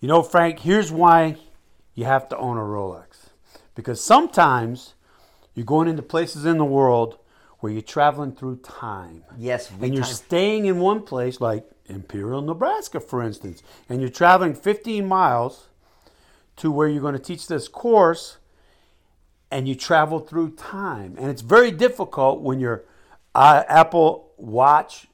You know, Frank, here's why you have to own a Rolex. Because sometimes you're going into places in the world where you're traveling through time. Yes, we and you're time- staying in one place, like Imperial, Nebraska, for instance, and you're traveling 15 miles to where you're going to teach this course, and you travel through time. And it's very difficult when your uh, Apple Watch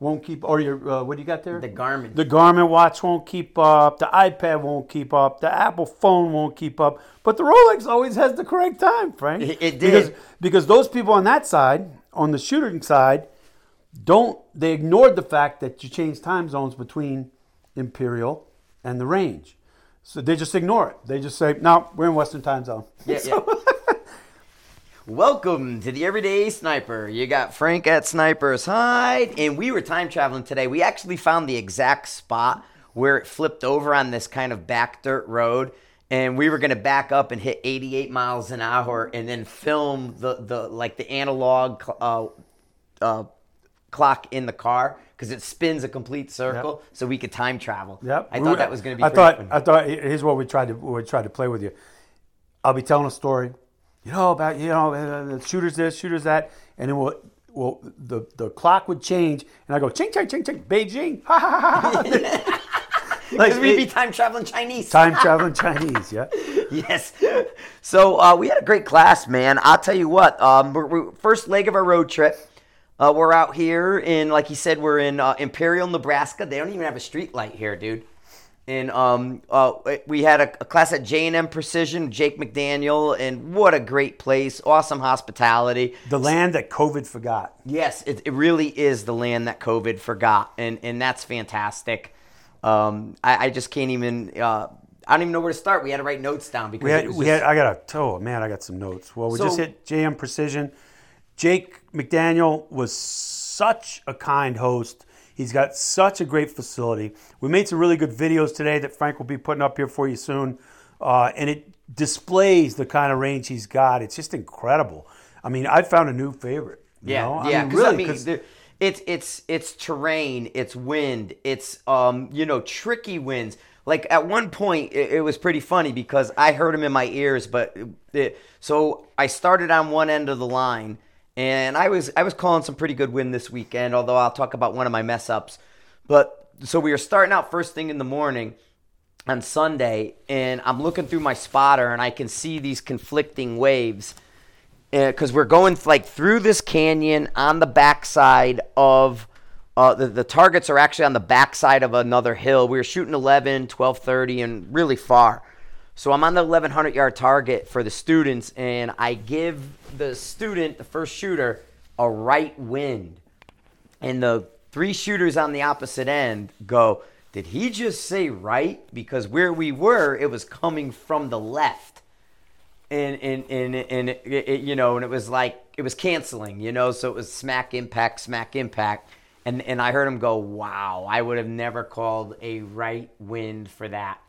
won't keep, or your, uh, what do you got there? The Garmin. The Garmin watch won't keep up. The iPad won't keep up. The Apple phone won't keep up. But the Rolex always has the correct time, Frank. It- it Because, did. because those people on that side, on the shooting side, don't they ignored the fact that you change time zones between Imperial and the range. So they just ignore it. They just say, "No, we're in Western time zone." Yeah, yeah. Welcome to the Everyday Sniper. You got Frank at Sniper's Hide, and we were time traveling today. We actually found the exact spot where it flipped over on this kind of back dirt road, and we were going to back up and hit 88 miles an hour, and then film the the like the analog uh, uh, clock in the car because it spins a complete circle, so we could time travel. Yep. I thought that was going to be. I thought. fun. I thought. Here's what we tried to. We tried to play with you. I'll be telling a story, you know about you know uh, the shooters this, shooters that, and then we'll. Well, the, the clock would change, and I go ching ching ching ching Beijing, ha ha ha ha. like we'd be time traveling Chinese. time traveling Chinese, yeah. yes. So uh, we had a great class, man. I'll tell you what. Um, we're, we're- first leg of our road trip. Uh, we're out here in, like he said, we're in uh, Imperial, Nebraska. They don't even have a street light here, dude. And um, uh, we had a, a class at J and M Precision, Jake McDaniel, and what a great place! Awesome hospitality. The land that COVID forgot. Yes, it, it really is the land that COVID forgot, and and that's fantastic. Um, I, I just can't even. Uh, I don't even know where to start. We had to write notes down because We it had, was we just- had. I got a. Oh man, I got some notes. Well, we So- just hit JM Precision. Jake McDaniel was such a kind host. He's got such a great facility. We made some really good videos today that Frank will be putting up here for you soon, uh, and it displays the kind of range he's got. It's just incredible. I mean, I found a new favorite. you Yeah, know? yeah. mean, Because I really, mean, 'cause- it's it's it's terrain, it's wind, it's um you know tricky winds. Like at one point, it, it was pretty funny because I heard him in my ears, but it, so I started on one end of the line, and I was I was calling some pretty good wind this weekend. Although I'll talk about one of my mess ups, but so we were starting out first thing in the morning on Sunday, and I'm looking through my spotter, and I can see these conflicting waves because we're going like through this canyon on the backside of uh, the, the targets are actually on the backside of another hill. We were shooting 11, 1230, and really far. So I'm on the 1100 yard target for the students, and I give the student, the first shooter, a right wind. And the three shooters on the opposite end go, Did he just say right? Because where we were, it was coming from the left and and and and it, it, you know, and it was like it was canceling, you know, so it was smack impact, smack impact, and and I heard him go, "Wow, I would have never called a right wind for that."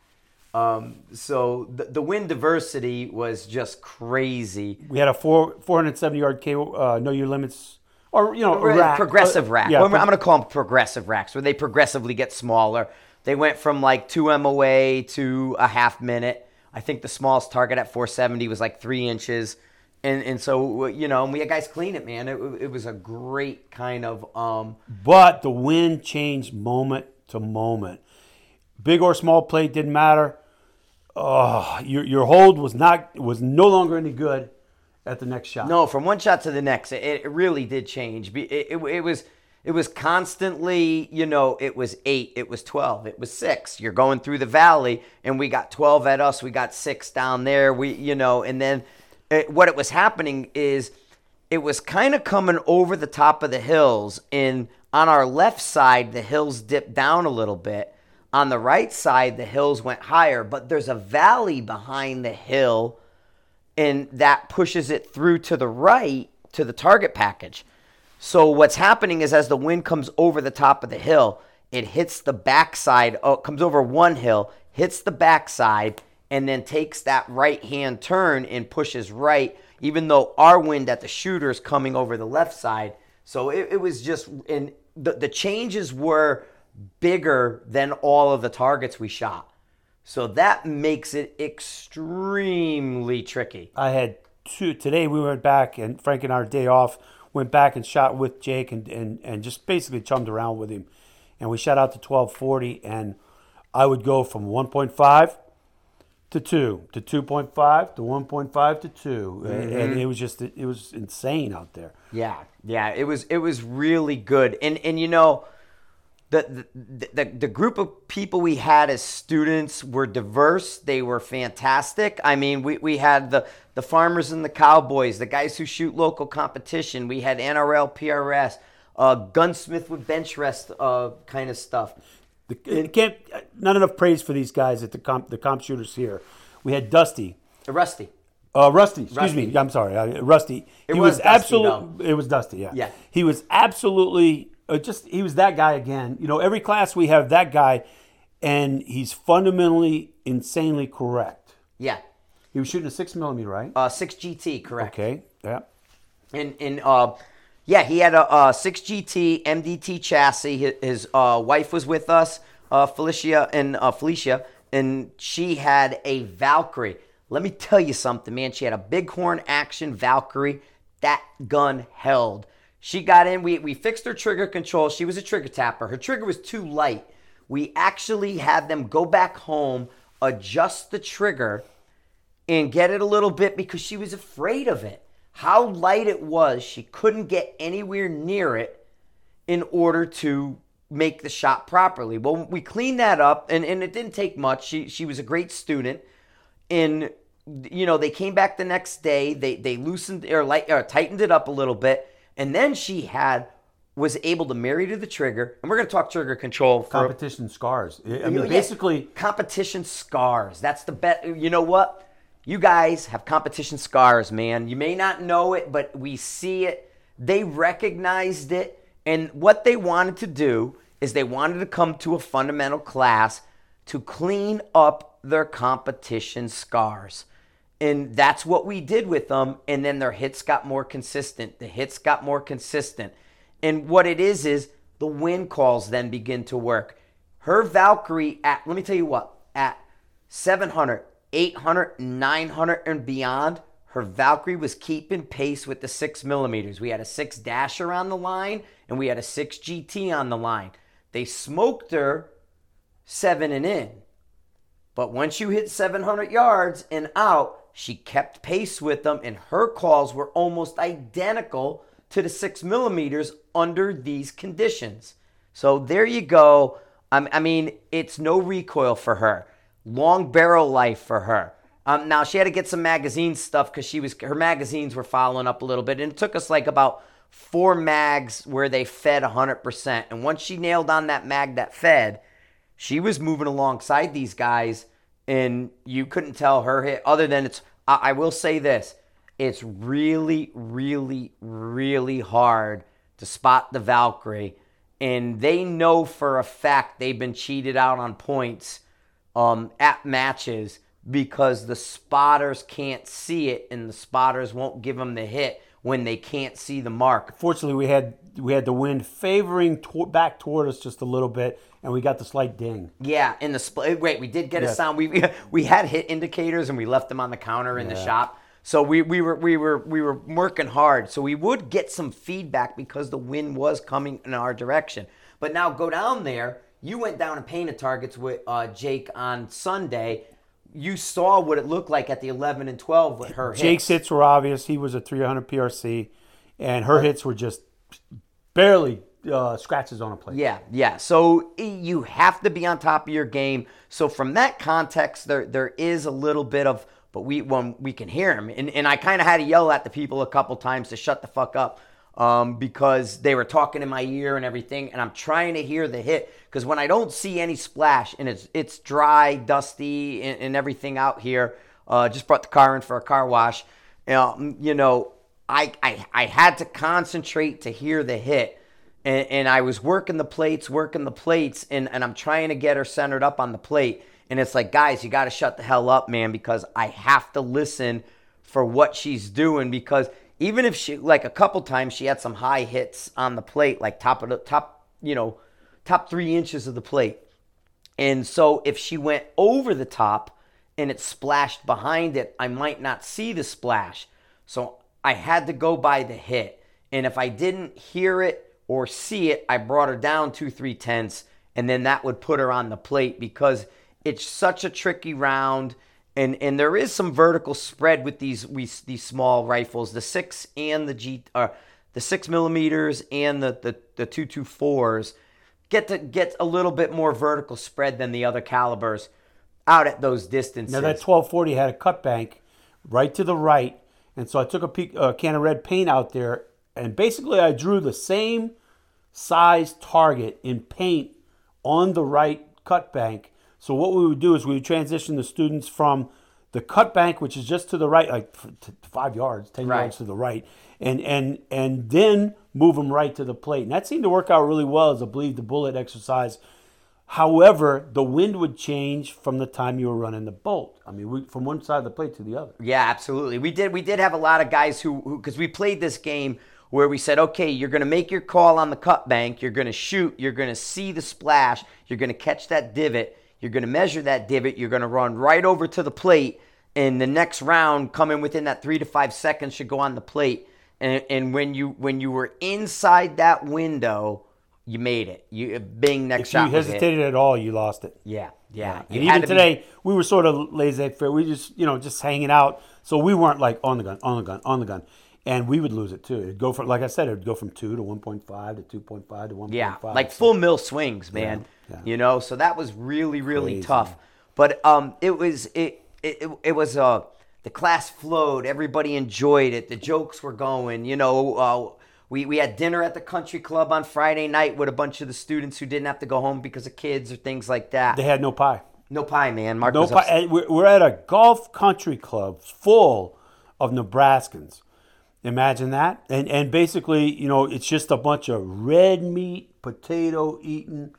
Um, so the, the wind diversity was just crazy. we had a four 470 yard cable. Uh, know your limits, or you know, rack. progressive Uh, rack. Yeah, I'm going to call them progressive racks, where they progressively get smaller. They went from like two MOA to a half minute. I think the smallest target at 470 was like three inches, and and so you know, and we had guys clean it, man. It, it was a great kind of um, But the wind changed moment to moment. Big or small plate didn't matter. Oh, your your hold was not was no longer any good at the next shot. No, from one shot to the next, it, it really did change. It, it, it was it was constantly, you know, it was eight, it was twelve, it was six. You're going through the valley, and we got twelve at us, we got six down there. We, you know, and then it, what it was happening is it was kind of coming over the top of the hills, and on our left side, the hills dipped down a little bit. On the right side, the hills went higher, but there's a valley behind the hill and that pushes it through to the right to the target package. So what's happening is as the wind comes over the top of the hill, it hits the backside, oh, comes over one hill, hits the backside, and then takes that right hand turn and pushes right, even though our wind at the shooter is coming over the left side. So it, it was just, and the, the changes were bigger than all of the targets we shot. So that makes it extremely tricky. I had two today. We went back and Frank and our day off went back and shot with Jake and, and, and just basically chummed around with him, and we shot out to twelve forty, and I would go from one point five to two to two point five to one point five to 2 and mm-hmm. it was just it was insane out there. Yeah, yeah, it was it was really good, and and you know, the the the, the group of people we had as students were diverse. They were fantastic. I mean, we we had the the farmers and the cowboys, the guys who shoot local competition. We had NRL, PRS, uh, gunsmith with bench rest, uh, kind of stuff. It can't not enough praise for these guys at the comp the comp shooters here. We had Dusty. Rusty. Uh, Rusty, excuse Rusty. me. I'm sorry, uh, Rusty. It he was was, absolutely. It was Dusty. Yeah. Yeah. He was absolutely uh, just. He was that guy again. You know, every class we have that guy, and he's fundamentally insanely correct. Yeah, He was shooting a six millimeter, right? uh, six GT, correct? okay. Yeah. And and uh, yeah, he had a, a six GT MDT chassis. His, his uh, wife was with us, uh, Felicia and uh, Felicia, and she had a Valkyrie. Let me tell you something, man. She had a Bighorn Action Valkyrie. That gun held. She got in. We we fixed her trigger control. She was a trigger tapper. Her trigger was too light. We actually had them go back home, adjust the trigger and get it a little bit because she was afraid of it. How light it was, she couldn't get anywhere near it in order to make the shot properly. Well, we cleaned that up and, and it didn't take much. She she was a great student. And you know, they came back the next day, they they loosened or light or tightened it up a little bit, and then she had was able to marry to the trigger, and we're gonna talk trigger control for Competition scars. I mean, yeah, basically, competition scars. That's the bet. You know what? You guys have competition scars, man. You may not know it, but we see it. They recognized it, and what they wanted to do is they wanted to come to a fundamental class to clean up their competition scars. And that's what we did with them. And then their hits got more consistent. The hits got more consistent. And what it is, is the win calls then begin to work. Her Valkyrie at, let me tell you what, at 700, 800, 900, and beyond, her Valkyrie was keeping pace with the six millimeters. We had a six dasher on the line and we had a six GT on the line. They smoked her seven and in. But once you hit 700 yards and out, she kept pace with them, and her calls were almost identical to the six millimeters under these conditions. So there you go. Um, I mean, it's no recoil for her. Long barrel life for her. Um, now she had to get some magazine stuff because she was her magazines were following up a little bit, and it took us like about four mags where they fed 100%. And once she nailed on that mag that fed, she was moving alongside these guys, and you couldn't tell her hit. Other than it's, I, I will say this: it's really, really, really hard to spot the Valkyrie, and they know for a fact they've been cheated out on points um, at matches because the spotters can't see it, and the spotters won't give them the hit when they can't see the mark. fortunately, we had we had the wind favoring to- back toward us just a little bit, and we got the slight ding. Yeah, in the split. Wait, we did get a sound. We, we we had hit indicators and we left them on the counter in the shop. So we, we were we were we were working hard. So we would get some feedback because the wind was coming in our direction. But now go down there. You went down and painted targets with uh, Jake on Sunday. You saw what it looked like at the 11 and 12 with her hits. Jake's hits were obvious. He was a 300 PRC, and her hits were just barely uh, scratches on a plate. Yeah, yeah. So you have to be on top of your game. So from that context, there there is a little bit of, but we when we can hear him, and and I kind of had to yell at the people a couple times to shut the fuck up. Um, because they were talking in my ear and everything, and I'm trying to hear the hit. Because when I don't see any splash and it's it's dry, dusty, and, and everything out here, uh, just brought the car in for a car wash. Um, you know, I, I I had to concentrate to hear the hit and, and I was working the plates, working the plates, and, and I'm trying to get her centered up on the plate. And it's like, guys, you got to shut the hell up, man, because I have to listen for what she's doing. Because even if she, like a couple times, she had some high hits on the plate, like top of the top, you know, top three inches of the plate. And so if she went over the top and it splashed behind it, I might not see the splash. So I had to go by the hit. And if I didn't hear it or see it, I brought her down two, three tenths, and then that would put her on the plate because it's such a tricky round. And, and there is some vertical spread with these we, these small rifles, the six and the G, uh, the six millimeters and the the, the two two fours get to get a little bit more vertical spread than the other calibers out at those distances. Now that 1240 had a cut bank right to the right, and so I took a peek, uh, can of red paint out there, and basically I drew the same size target in paint on the right cut bank. So what we would do is we would transition the students from the cut bank, which is just to the right, like five yards, ten Right. yards to the right, and and and then move them right to the plate. And that seemed to work out really well as a bleed the bullet exercise. However, the wind would change from the time you were running the bolt. I mean, we, from one side of the plate to the other. Yeah, absolutely. We did. We did have a lot of guys who, because we played this game where we said, okay, you're going to make your call on the cut bank. You're going to shoot. You're going to see the splash. You're going to catch that divot. You're going to measure that divot. You're going to run right over to the plate. And the next round, coming within that three to five seconds, should go on the plate. And, and when you when you were inside that window, you made it. You bing next If you shot. was hit. hesitated at all, you lost it. Yeah, yeah. And You even to be- today, we were sort of laissez-faire. We just, you know, just hanging out. So we weren't like on the gun, on the gun, on the gun. And we would lose it too. It'd go from, like I said, it would go from two to 1.5 to 2.5 to 1.5. Yeah, like So- full mill swings, man. Yeah, yeah. You know, so that was really, really Crazy. tough. But um, it was it it, it, was uh the class flowed. Everybody enjoyed it. The jokes were going. You know, uh, we we had dinner at the country club on Friday night with a bunch of the students who didn't have to go home because of kids or things like that. They had no pie. no pie, man. Marc No pie. we're at a golf country club full of Nebraskans. Imagine that. And and basically, you know, it's just a bunch of red meat, potato eaten,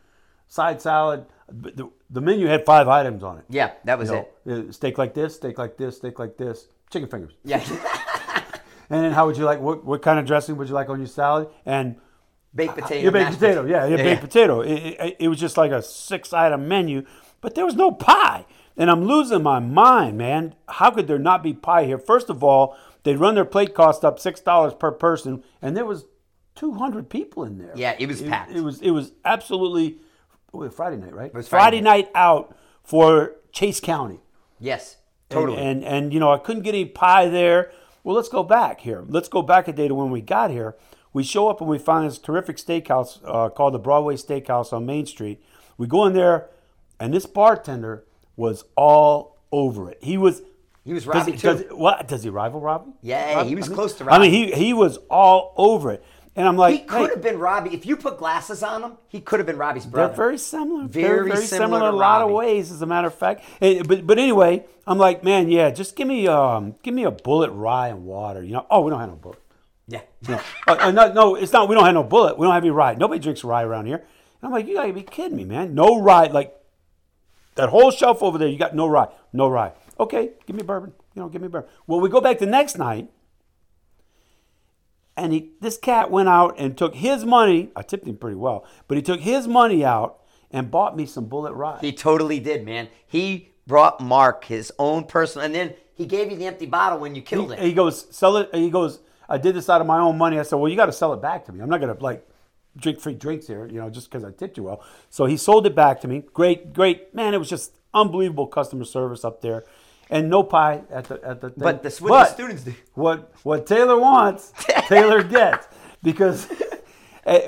side salad. The, the menu had five items on it. Yeah, that was You know, it. uh, steak like this, steak like this, steak like this, chicken fingers. Yeah, And then how would you like? What, what kind of dressing would you like on your salad? And baked potato. your baked mashed potato, yeah, your Yeah, baked yeah. potato. It, it, it was just like a six-item menu, but there was no pie, and I'm losing my mind, man. How could there not be pie here? First of all, they'd run their plate cost up six dollars per person, and there was 200 people in there. Yeah, it was It, packed. it was it was absolutely wait, Friday night, right? It was Friday, Friday night out for Chase County. Yes, And- totally. And, and you know, I couldn't get any pie there. Well, let's go back here. Let's go back a day to when we got here. We show up and we find this terrific steakhouse uh, called the Broadway Steakhouse on Main Street. We go in there, and this bartender was all over it. He was. He was does Robbie he, too. does, what does he rival Robbie? Yeah, Robbie? he was I mean- close to Robbie. I mean, he he was all over it, and I'm like, he could hey, have been Robbie. If you put glasses on him, he could have been Robbie's brother. They're very similar. Very very similar in a lot of ways, as a matter of fact. But but anyway, I'm like, man, yeah, just give me um give me a Bulleit rye and water. You know, oh, we don't have no Bulleit. yeah. No, uh, uh, no, no, it's not. We don't have no Bulleit. We don't have any rye. Nobody drinks rye around here. And I'm like, you gotta be kidding me, man. No rye. Like that whole shelf over there, you got no rye. No rye. Okay, give me bourbon. You know, give me bourbon. Well, we go back the next night, and he, this cat went out and took his money. I tipped him pretty well, but he took his money out and bought me some Bulleit rye. He totally did, man. He brought Marc his own personal, and then he gave you the empty bottle when you killed he, it. he goes, sell it. He goes, I did this out of my own money. I said, well, you got to sell it back to me. I'm not going to like drink free drinks here, you know, just because I tipped you well. So he sold it back to me. Great, great, man. It was just unbelievable customer service up there, and no pie at the at the. Thing. But that's what But the students do. What what Taylor wants, Taylor gets because eh,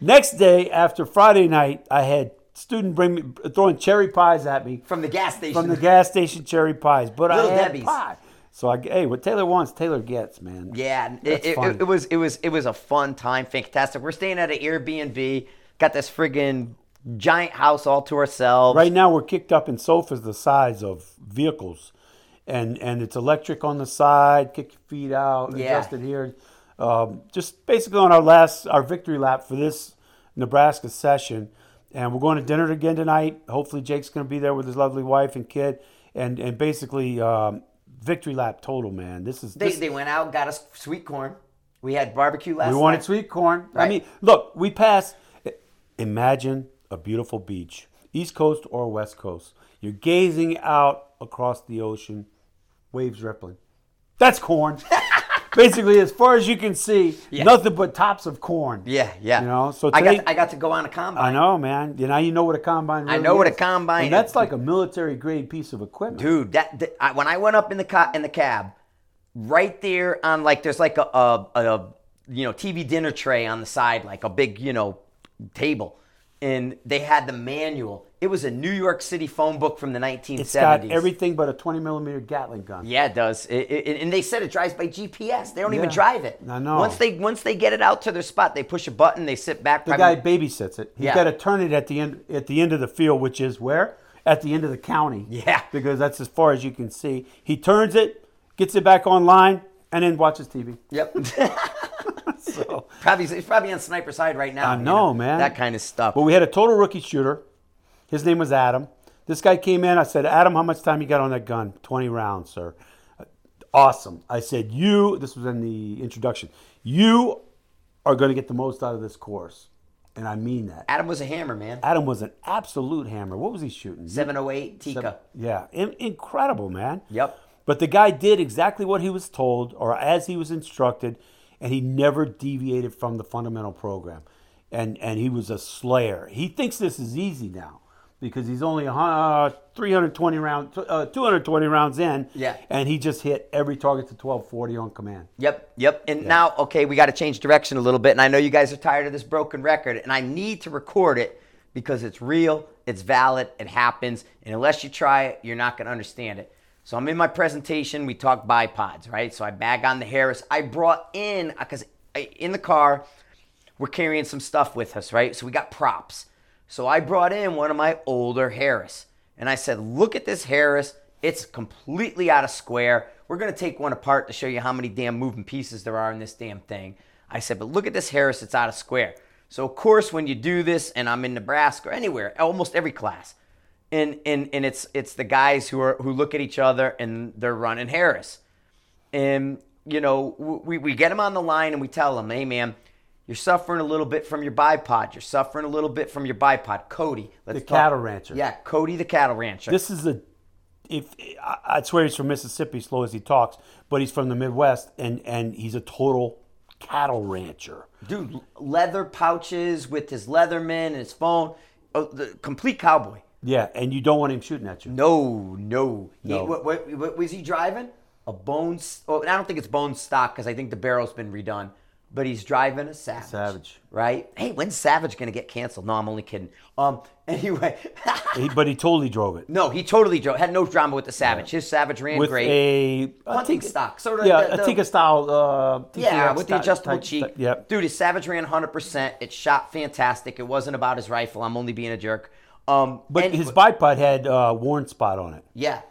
next day after Friday night, I had student bring me throwing cherry pies at me From the gas station. from the gas station cherry pies, but Little I had Debbie's. pie. So I hey, what Taylor wants, Taylor gets, man. Yeah, it, That's it, fun. it, it was it was it was a fun time, fantastic. We're staying at an Airbnb, got this friggin' giant house all to ourselves. Right now we're kicked up in sofas the size of vehicles, and and it's electric on the side. Kick your feet out, Yeah. adjust it here. Um, just basically on our last our victory lap for this Nebraska session, and we're going to dinner again tonight. Hopefully Jake's going to be there with his lovely wife and kid, and and basically um, victory lap total, man. This is They this, they went out, got us sweet corn. We had barbecue last We night. wanted sweet corn. I mean, look, we passed. Imagine a beautiful beach. East Coast or West Coast. You're gazing out across the ocean, waves rippling. That's corn. Basically, as far as you can see, Yeah. nothing but tops of corn. Yeah, yeah. You know, so I today- got I got to go on a combine. I know, man. You know, you know what a combine. I Really know what a combine And that's is. like a military grade piece of equipment. dude. That, that- I, when I went up in the ca- in the cab, right there on like there's like a, a, a you know TV dinner tray on the side, like a big you know table, and they had the manual. It was a New York City phone book from the 1970s. It's got everything but a 20 millimeter Gatling gun. Yeah, it does. It, it, and they said it drives by GPS. They don't even drive it. I know. Once they once they get it out to their spot, they push a button. They sit back. The guy babysits it. He's Yeah. got to turn it at the end at the end of the field, which is where at the end of the county. Yeah. because that's as far as you can see. He turns it, gets it back online, and then watches TV. Yep. So, probably he's probably on Sniper's Hide right now. I you know, man. That kind of stuff. but we had a total rookie shooter. His name was Adam. This guy came in. I said, Adam, how much time you got on that gun? 20 rounds, sir. Uh, awesome. I said, you, this was in the introduction, you are going to get the most out of this course. And I mean that. Adam was a hammer, man. Adam was an absolute hammer. What was he shooting? 708 Tikka. Yeah, in- incredible, man. Yep. But the guy did exactly what he was told or as he was instructed, and he never deviated from the fundamental program. And and he was a slayer. He thinks this is easy now because he's only uh, 320 rounds, uh, 220 rounds in. Yeah. And he just hit every target to 1240 on command. Yep, yep. And now, okay, we got to change direction a little bit. And I know you guys are tired of this broken record, and I need to record it because it's real, it's valid, it happens. And unless you try it, you're not going to understand it. So I'm in my presentation. We talk bipods, right? So I bag on the Harris. I brought in because in the car we're carrying some stuff with us, right? So we got props. So I brought in one of my older Harris. And I said, look at this Harris. It's completely out of square. We're going to take one apart to show you how many damn moving pieces there are in this damn thing. I said, but look at this Harris. It's out of square. So, of course, when you do this, and I'm in Nebraska or anywhere, almost every class, and, and, and it's, it's the guys who, are, who look at each other and they're running Harris and you know we, we get them on the line and we tell them hey man you're suffering a little bit from your bipod. You're suffering a little bit from your bipod. Cody let's The talk- cattle rancher. yeah cody the cattle rancher. This is a, if I- I'd swear he's from Mississippi, slow as he talks, but he's from the Midwest, and and he's a total cattle rancher. dude leather pouches with his leatherman and his phone. Oh, the complete cowboy. Yeah, and you don't want him shooting at you. no no, He- what, what, what was he driving? A bone oh, i don't think it's bone stock because i think the barrel's been redone but he's driving a savage Savage. right hey when's savage gonna get canceled no i'm only kidding um anyway He, but he totally drove it No, he totally drove. Had no drama with the Savage. His Savage ran with great. a Hunting stock, sort of Yeah, the- a Tikka style. Uh, yeah, with the adjustable type- cheek. Yep. Dude, his Savage ran 100%. It shot fantastic. It wasn't about his rifle. I'm only being a jerk. Um, But and- his bipod had uh, worn spot on it, yeah.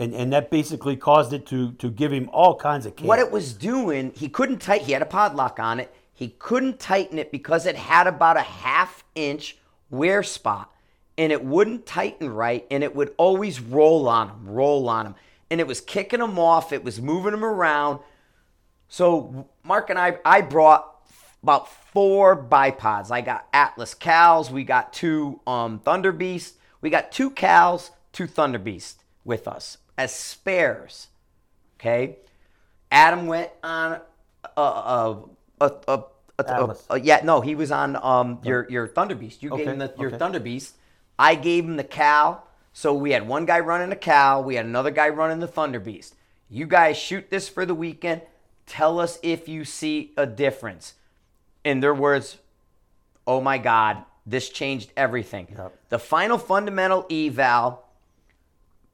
And and that basically caused it to to give him all kinds of. What it was doing, he couldn't tight. He had a pod lock on it. He couldn't tighten it because it had about a half inch wear spot, and it wouldn't tighten right, and it would always roll on him, roll on him, and it was kicking him off. It was moving him around. So Marc and I, I brought about four bipods. I got Atlas Cows. We got two um, Thunder Beast. We got two cows, two Thunder Beast with us as spares. Okay. Adam went on uh, uh, a a a, a, a, a, a- yeah no he was on um oh. your your Thunder Beast. You gave Okay, him the, your okay. Thunder Beast. I gave him the cow. So we had one guy running a cow. We had another guy running the Thunder Beast. You guys shoot this for the weekend. Tell us if you see a difference. In their words, oh my God, this changed everything. Yep. The final fundamental eval,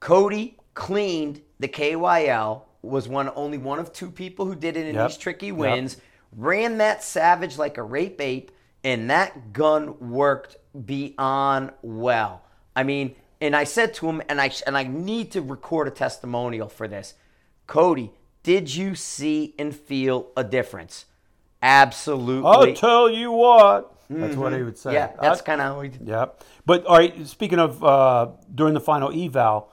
Cody cleaned the KYL, was one only one of two people who did it in Yep. these tricky Yep. wins, ran that savage like a rape ape, and that gun worked beyond well. I mean, and I said to him, and I and I need to record a testimonial for this. Cody, did you see and feel a difference? Absolutely. I'll tell you what. That's what he would say. Mm-hmm. yeah, that's kind of how we did. Yeah, but all right. Speaking of uh, during the final eval,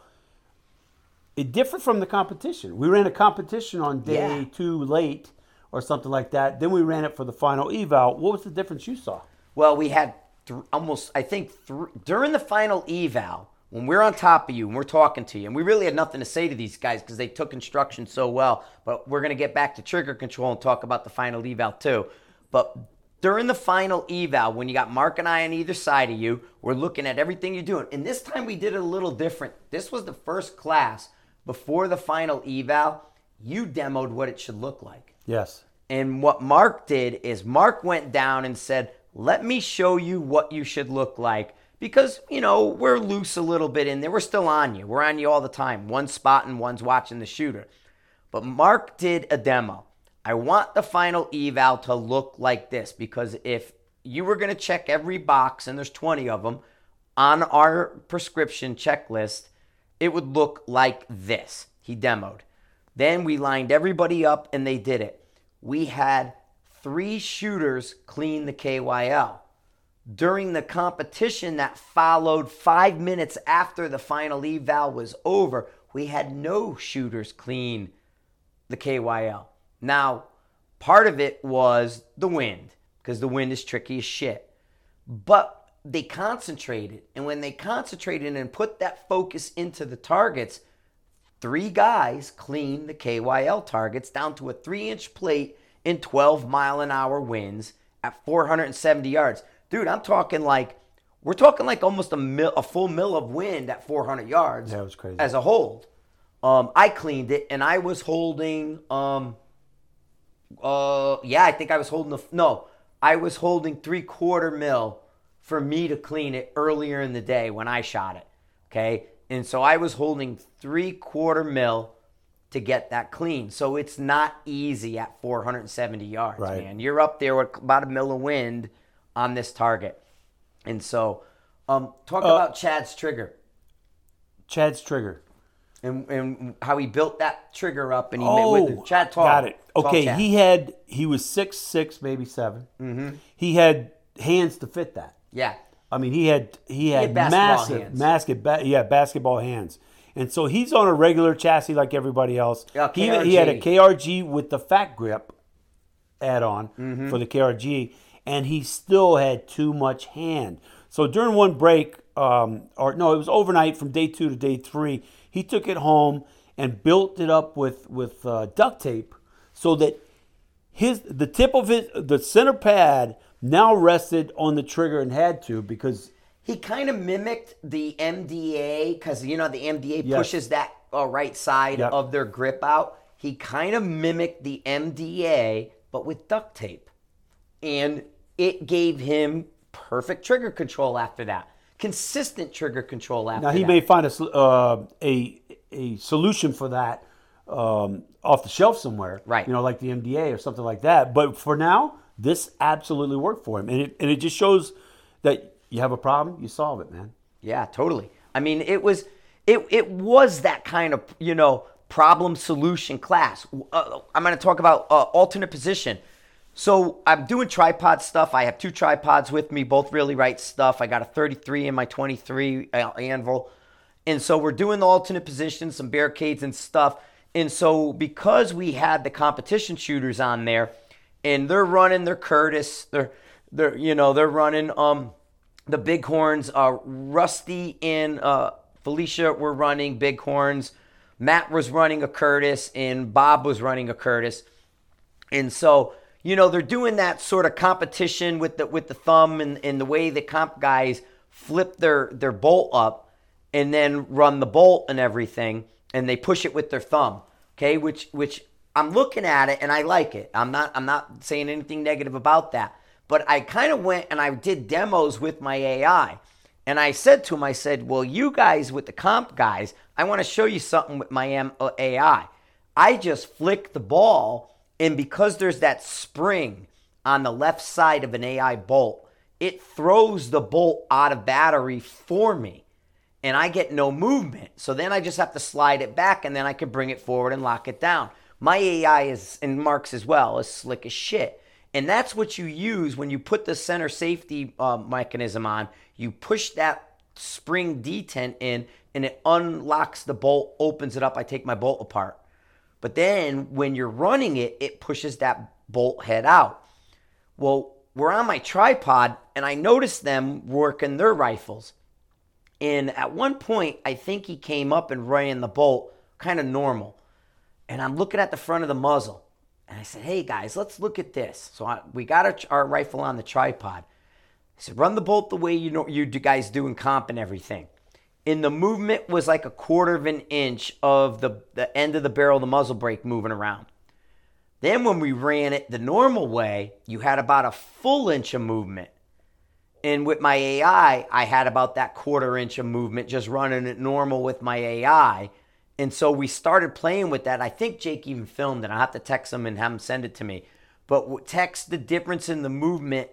it differed from the competition. We ran a competition on day Yeah. two late or something like that. Then we ran it for the final eval. What was the difference you saw? Well, we had th- almost, I think, th- during the final eval, when we're on top of you and we're talking to you, and we really had nothing to say to these guys because they took instruction so well. But we're going to get back to trigger control and talk about the final eval too. But during the final eval, when you got Marc and I on either side of you, we're looking at everything you're doing. And this time we did it a little different. This was the first class before the final eval. You demoed what it should look like. Yes. And what Marc did is Marc went down and said, Let me show you what you should look like. Because, you know, we're loose a little bit in there. We're still on you. We're on you all the time. One's spotting, one's watching the shooter. But Marc did a demo. I want the final eval to look like this because if you were going to check every box, and there's 20 of them, on our prescription checklist, it would look like this. He demoed. Then we lined everybody up and they did it. We had three shooters clean the KYL. During the competition that followed five minutes after the final eval was over, we had no shooters clean the KYL. Now, part of it was the wind, because the wind is tricky as shit. But they concentrated. And when they concentrated and put that focus into the targets, three guys cleaned the KYL targets down to a three inch plate in 12 mile an hour winds at 470 yards. Dude, I'm talking like, we're talking like almost a, mil, a full mill of wind at 400 yards. That was crazy. As a hold. Um, I cleaned it and I was holding, um, uh, yeah, I think I was holding the, no, I was holding three quarter mil for me to clean it earlier in the day when I shot it. Okay. And so I was holding three quarter mil to get that clean. So it's not easy at 470 yards, Right. man. You're up there with about a mill of wind on this target. And so, um, talk Uh, about Chad's trigger Chad's trigger. and, and how he built that trigger up and he Oh, made with Chad Tall. got it. Okay, he had he was six six, maybe 7 Mm-hmm. He had hands to fit that. Yeah. I mean, he had he had, had massive, hands. ba- yeah, basketball hands. And so he's on a regular chassis like everybody else. Yeah, he, he had a KRG. KRG with the fat grip add-on Mm-hmm. for the KRG, and he still had too much hand. So during one break, um, or no, it was overnight from day two to day three. He took it home and built it up with with uh, duct tape so that his the tip of his the center pad now rested on the trigger and had to because He kind of mimicked the MDA because you know the MDA Yes. pushes that uh, right side Yep. of their grip out. He kind of mimicked the MDA but with duct tape, and it gave him perfect trigger control after that. Consistent trigger control after that. now he that. may find a uh, a a solution for that um, off the shelf somewhere, Right. You know, like the MDA or something like that. But for now, this absolutely worked for him, and it and it just shows that you have a problem, you solve it, man. Yeah, totally. I mean, it was it it was that kind of you know problem solution class. Uh, I'm going to talk about uh, alternate position. So I'm doing tripod stuff. I have two tripods with me, both really right stuff. I got a 33 in my 23 uh, anvil, and so we're doing the alternate positions, some barricades and stuff. And so because we had the competition shooters on there, and they're running their Curtis, they're they're you know they're running um the bighorns. Uh, Rusty and uh, Felicia were running bighorns. Matt was running a Curtis, and Bob was running a Curtis. And so, you know, they're doing that sort of competition with the with the thumb and, and the way the comp guys flip their their bolt up and then run the bolt and everything, and they push it with their thumb. Okay, which which I'm looking at it and I like it. I'm not I'm not saying anything negative about that. But I kind of went and I did demos with my AI. And I said to him, I said, Well, you guys with the comp guys, I want to show you something with my uh, AI. I just flick the ball, and because there's that spring on the left side of an AI bolt, it throws the bolt out of battery for me. And I get no movement. So then I just have to slide it back, and then I can bring it forward and lock it down. My AI is, and Mark's as well, is slick as shit. And that's what you use when you put the center safety uh, mechanism on. You push that spring detent in, and it unlocks the bolt, opens it up. I take my bolt apart. But then when you're running it, it pushes that bolt head out. Well, we're on my tripod, and I noticed them working their rifles. And at one point, I think he came up and ran the bolt kind of normal. And I'm looking at the front of the muzzle. And I said, hey guys, let's look at this. So I, we got our, our rifle on the tripod. I said, run the bolt the way you know you guys do in comp and everything. And the movement was like a quarter of an inch of the, the end of the barrel of the muzzle brake moving around. Then when we ran it the normal way, you had about a full inch of movement. And with my AI, I had about that quarter inch of movement just running it normal with my AI. And so we started playing with that. I think Jake even filmed it. I have to text him and have him send it to me. But text the difference in the movement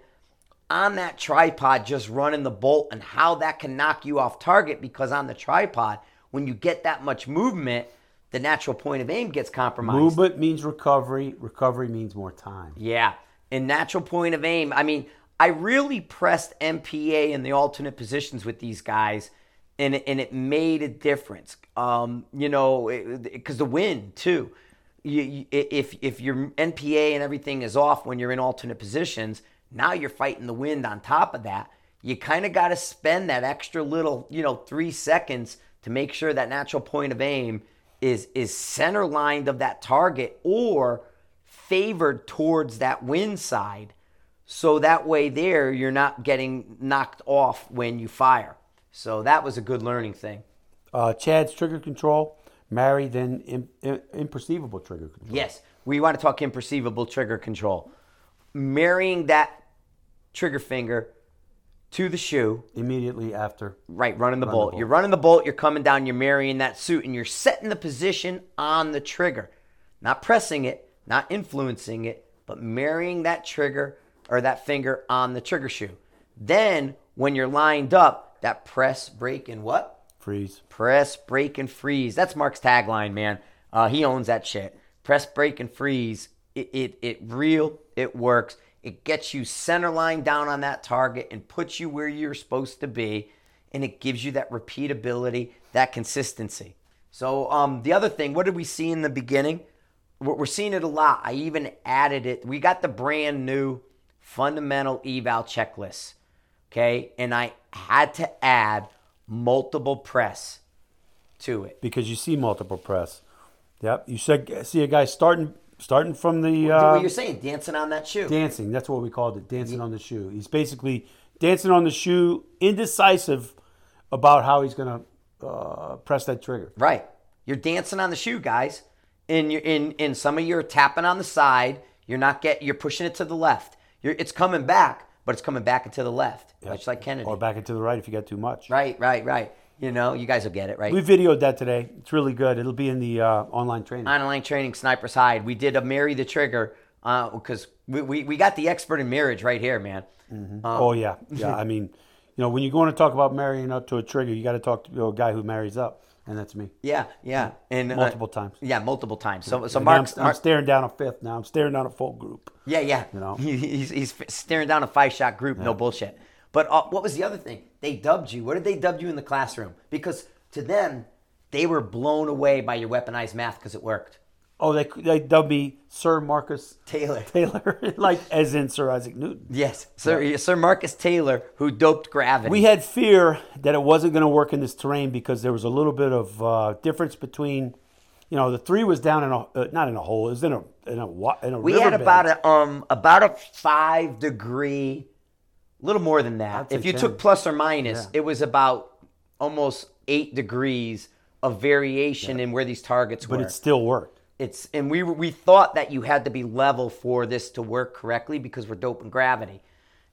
on that tripod just running the bolt and how that can knock you off target because on the tripod, when you get that much movement, the natural point of aim gets compromised. Movement means recovery. Recovery means more time. Yeah. And natural point of aim, I mean, I really pressed NPA in the alternate positions with these guys, and and it made a difference. Um, you know, because the wind too. You, if if your NPA and everything is off when you're in alternate positions, now you're fighting the wind on top of that. You kind of got to spend that extra little, you know, three seconds to make sure that natural point of aim is is center lined of that target or favored towards that wind side. So that way there you're not getting knocked off when you fire. So that was a good learning thing. Uh, Chad's trigger control, marry then in, in, imperceivable trigger control. Yes, we want to talk imperceivable trigger control. Marrying that trigger finger to the shoe immediately after. Right, running the Run bolt. The bolt. You're running the bolt, you're coming down, you're marrying that suit, and you're setting the position on the trigger. Not pressing it, not influencing it, but marrying that trigger or that finger on the trigger shoe. Then, when you're lined up, that press, break, and what? Freeze. Press, break, and freeze. That's Marc's tagline, man. Uh, he owns that shit. Press, break, and freeze. It, it, it real, it works. It gets you center line down on that target and puts you where you're supposed to be. And it gives you that repeatability, that consistency. So, um, the other thing, what did we see in the beginning? We're seeing it a lot. I even added it. We got the brand new fundamental eval checklist. Okay. And I had to add multiple press to it. Because you see multiple press. Yep. You said, see a guy starting starting from the. Uh, what you're saying, dancing on that shoe. Dancing. That's what we called it. Dancing yeah. on the shoe. He's basically dancing on the shoe, indecisive about how he's going to uh, press that trigger. Right. You're dancing on the shoe, guys. And you're in. In some of you're tapping on the side. You're not get. You're pushing it to the left. You're, it's coming back, but it's coming back into the left, yep. much like Kennedy. Or back into the right if you got too much. Right, right, right. You know, you guys will get it, right? We videoed that today. It's really good. It'll be in the uh, online training. Online training, Sniper's Hide. We did a marry the trigger because uh, we, we, we got the expert in marriage right here, man. Mm-hmm. Um, oh, yeah. Yeah. I mean, you know, when you're going to talk about marrying up to a trigger, you got to talk to a guy who marries up. And that's me. Yeah, yeah, and uh, multiple uh, times. Yeah, multiple times. So, so Marc, I'm, I'm, staring down a fifth now. I'm staring down a full group. Yeah, yeah. You know, he's, he's staring down a five shot group. Yeah. No bullshit. But uh, what was the other thing? They dubbed you. What did they dub you in the classroom? Because to them, they were blown away by your weaponized math because it worked. Oh, they they dubbed me Sir Marcus Taylor. Taylor, like as in Sir Isaac Newton. Yes, Sir yeah. Sir Marcus Taylor, who doped gravity. We had fear that it wasn't going to work in this terrain because there was a little bit of uh, difference between, you know, the three was down in a uh, not in a hole, it was in a in a in a. We had about a um about a five degree, a little more than that. If you 10. took plus or minus, yeah. it was about almost eight degrees of variation yeah. in where these targets but were. But it still worked. It's and we we thought that you had to be level for this to work correctly because we're doping gravity,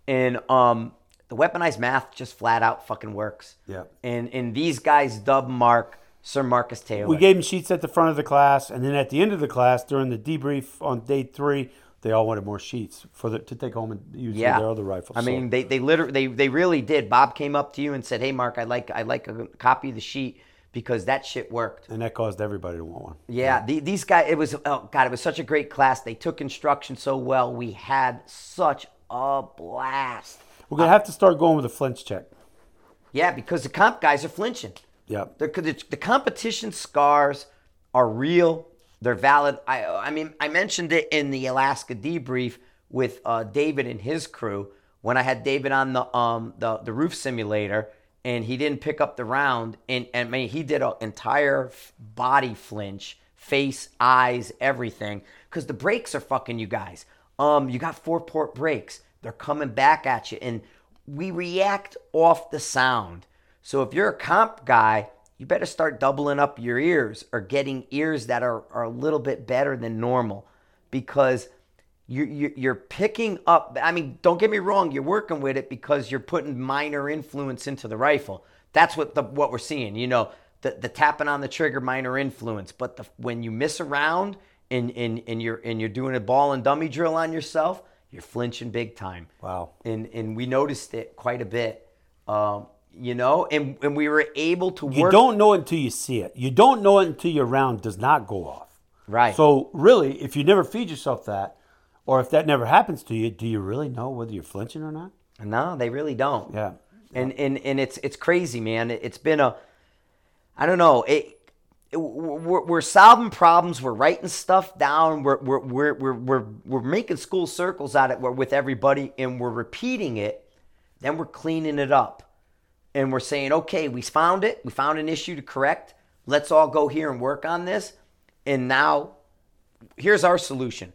and um, the weaponized math just flat out fucking works. Yeah. And and these guys dub Marc Sir Marcus Taylor. We gave him sheets at the front of the class, and then at the end of the class during the debrief on day three, they all wanted more sheets for the, to take home and use yeah. their other rifles. I mean, they they literally they, they really did. Bob came up to you and said, "Hey, Marc, I like I like a copy of the sheet." Because that shit worked, and that caused everybody to want one. Yeah. The, these guys. It was oh god, it was such a great class. They took instruction so well. We had such a blast. We're gonna uh, have to start going with a flinch check. Yeah, because the comp guys are flinching. Yeah, the, the, the competition scars are real. They're valid. I I mean I mentioned it in the Alaska debrief with uh, David and his crew when I had David on the um the the roof simulator and he didn't pick up the round and and I mean he did an entire body flinch, face, eyes, everything because the brakes are fucking you guys. Um, you got four port brakes. They're coming back at you and we react off the sound. So if you're a comp guy, you better start doubling up your ears or getting ears that are, are a little bit better than normal because you're, you're, you're picking up. I mean, don't get me wrong, you're working with it because you're putting minor influence into the rifle. That's what the what we're seeing. You know, the, the tapping on the trigger, minor influence. But the, when you miss around and, and, and you're and you're doing a ball and dummy drill on yourself, you're flinching big time. Wow. And and we noticed it quite a bit. Um, you know, and, and we were able to work. You don't know it until you see it. You don't know it until your round does not go off. Right. So really, if you never feed yourself that, or if that never happens to you, do you really know whether you're flinching or not? No, they really don't. Yeah. And and and it's it's crazy, man. It- It's been a, I don't know. It, it- we're, we're solving problems. We're writing stuff down. We're we're we're we're we're, we're making school circles out of it with everybody, and we're repeating it. Then we're cleaning it up, and we're saying, okay, we found it. We found an issue to correct. Let's all go here and work on this. And now, here's our solution.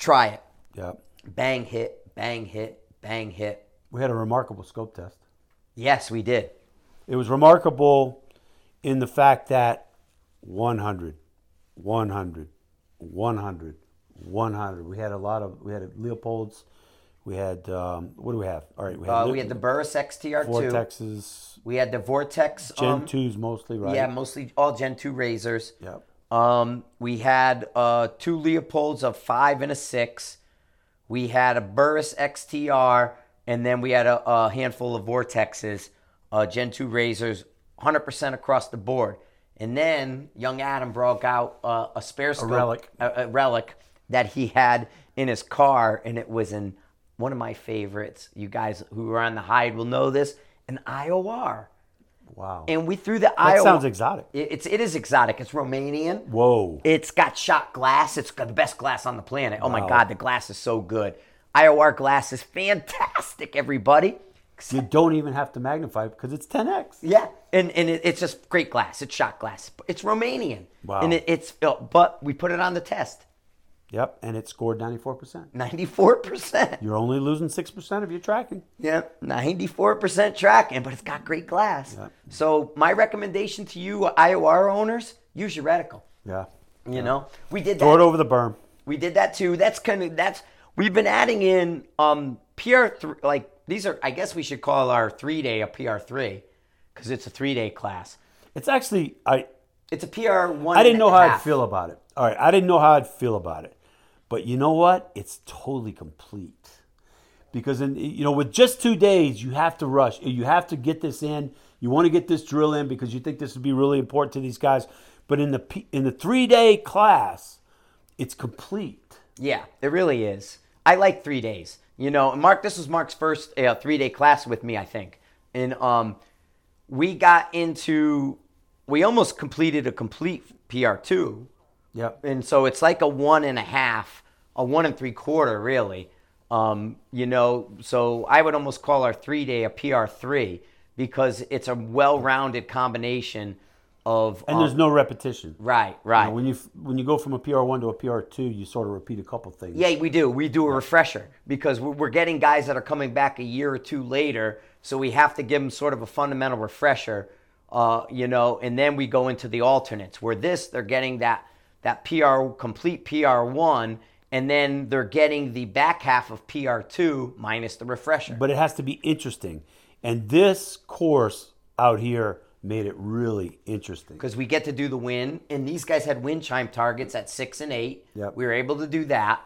Try it. Yeah. Bang hit. Bang hit. Bang hit. We had a remarkable scope test. Yes, we did. It was remarkable in the fact that 100, 100, 100, 100. We had a lot of, we had Leupold's, we had, um, what do we have? All right, we had, Uh, Le- we had the Burris XTR2. Vortexes, We had the Vortex. Gen um, 2s mostly, right? Yeah, mostly all Gen 2 razors. Yep. Um, we had uh, two Leupolds of five and a six. We had a Burris XTR, and then we had a, a handful of Vortexes, uh, Gen 2 razors, 100% across the board. And then young Adam broke out uh, a spare scope, relic. a, a relic that he had in his car, and it was in one of my favorites. You guys who are on the hide will know this, an IOR. Wow. And we threw the that IOR. sounds exotic. It- It's it is exotic. It's Romanian. Whoa. It's got Schott glass. It's got the best glass on the planet. Oh my god, the glass is so good. IOR glass is fantastic, everybody. You don't even have to magnify it because it's 10x. Yeah, and and it, it's just great glass. It's Schott glass. It's Romanian. Wow. And it, it's uh, but we put it on the test. Yep, and it scored 94%. Ninety four percent. You're only losing 6% of your tracking. Yep, ninety four percent tracking, but it's got great glass. Yeah. So my recommendation to you IOR owners: use your reticle. Yeah. You know, we did that. Throw it over the berm. We did that too. That's kind of that's we've been adding in um PR th- like these are I guess we should call our three day a PR three because it's a three day class. It's actually, I, It's a PR one. I didn't know how I'd feel about it. All right, I didn't know how I'd feel about it, but you know what? It's totally complete because in you know with just two days you have to rush. You have to get this in. You want to get this drill in because you think this would be really important to these guys. But in the in the three day class, it's complete. Yeah, it really is. I like three days. You know, Marc. This was Marc's first uh, three day class with me, I think, and um, we got into we almost completed a complete PR two. Yep. and so it's like a one and a half, a one and three quarter, really. Um, you know, so I would almost call our three day a PR three because it's a well-rounded combination of And um, there's no repetition. right, You right. know, when you when you go from a PR one to a PR two, you sort of repeat a couple things. Yeah, we do. We do a refresher because we're we're getting guys that are coming back a year or two later, so we have to give them sort of a fundamental refresher, uh, you know, and then we go into the alternates. Where this, they're getting that that PR complete PR one, and then they're getting the back half of PR two minus the refresher. but it has to be interesting. And this course out here made it really interesting. because we get to do the win, and these guys had wind chime targets at six and eight. Yep. We were able to do that.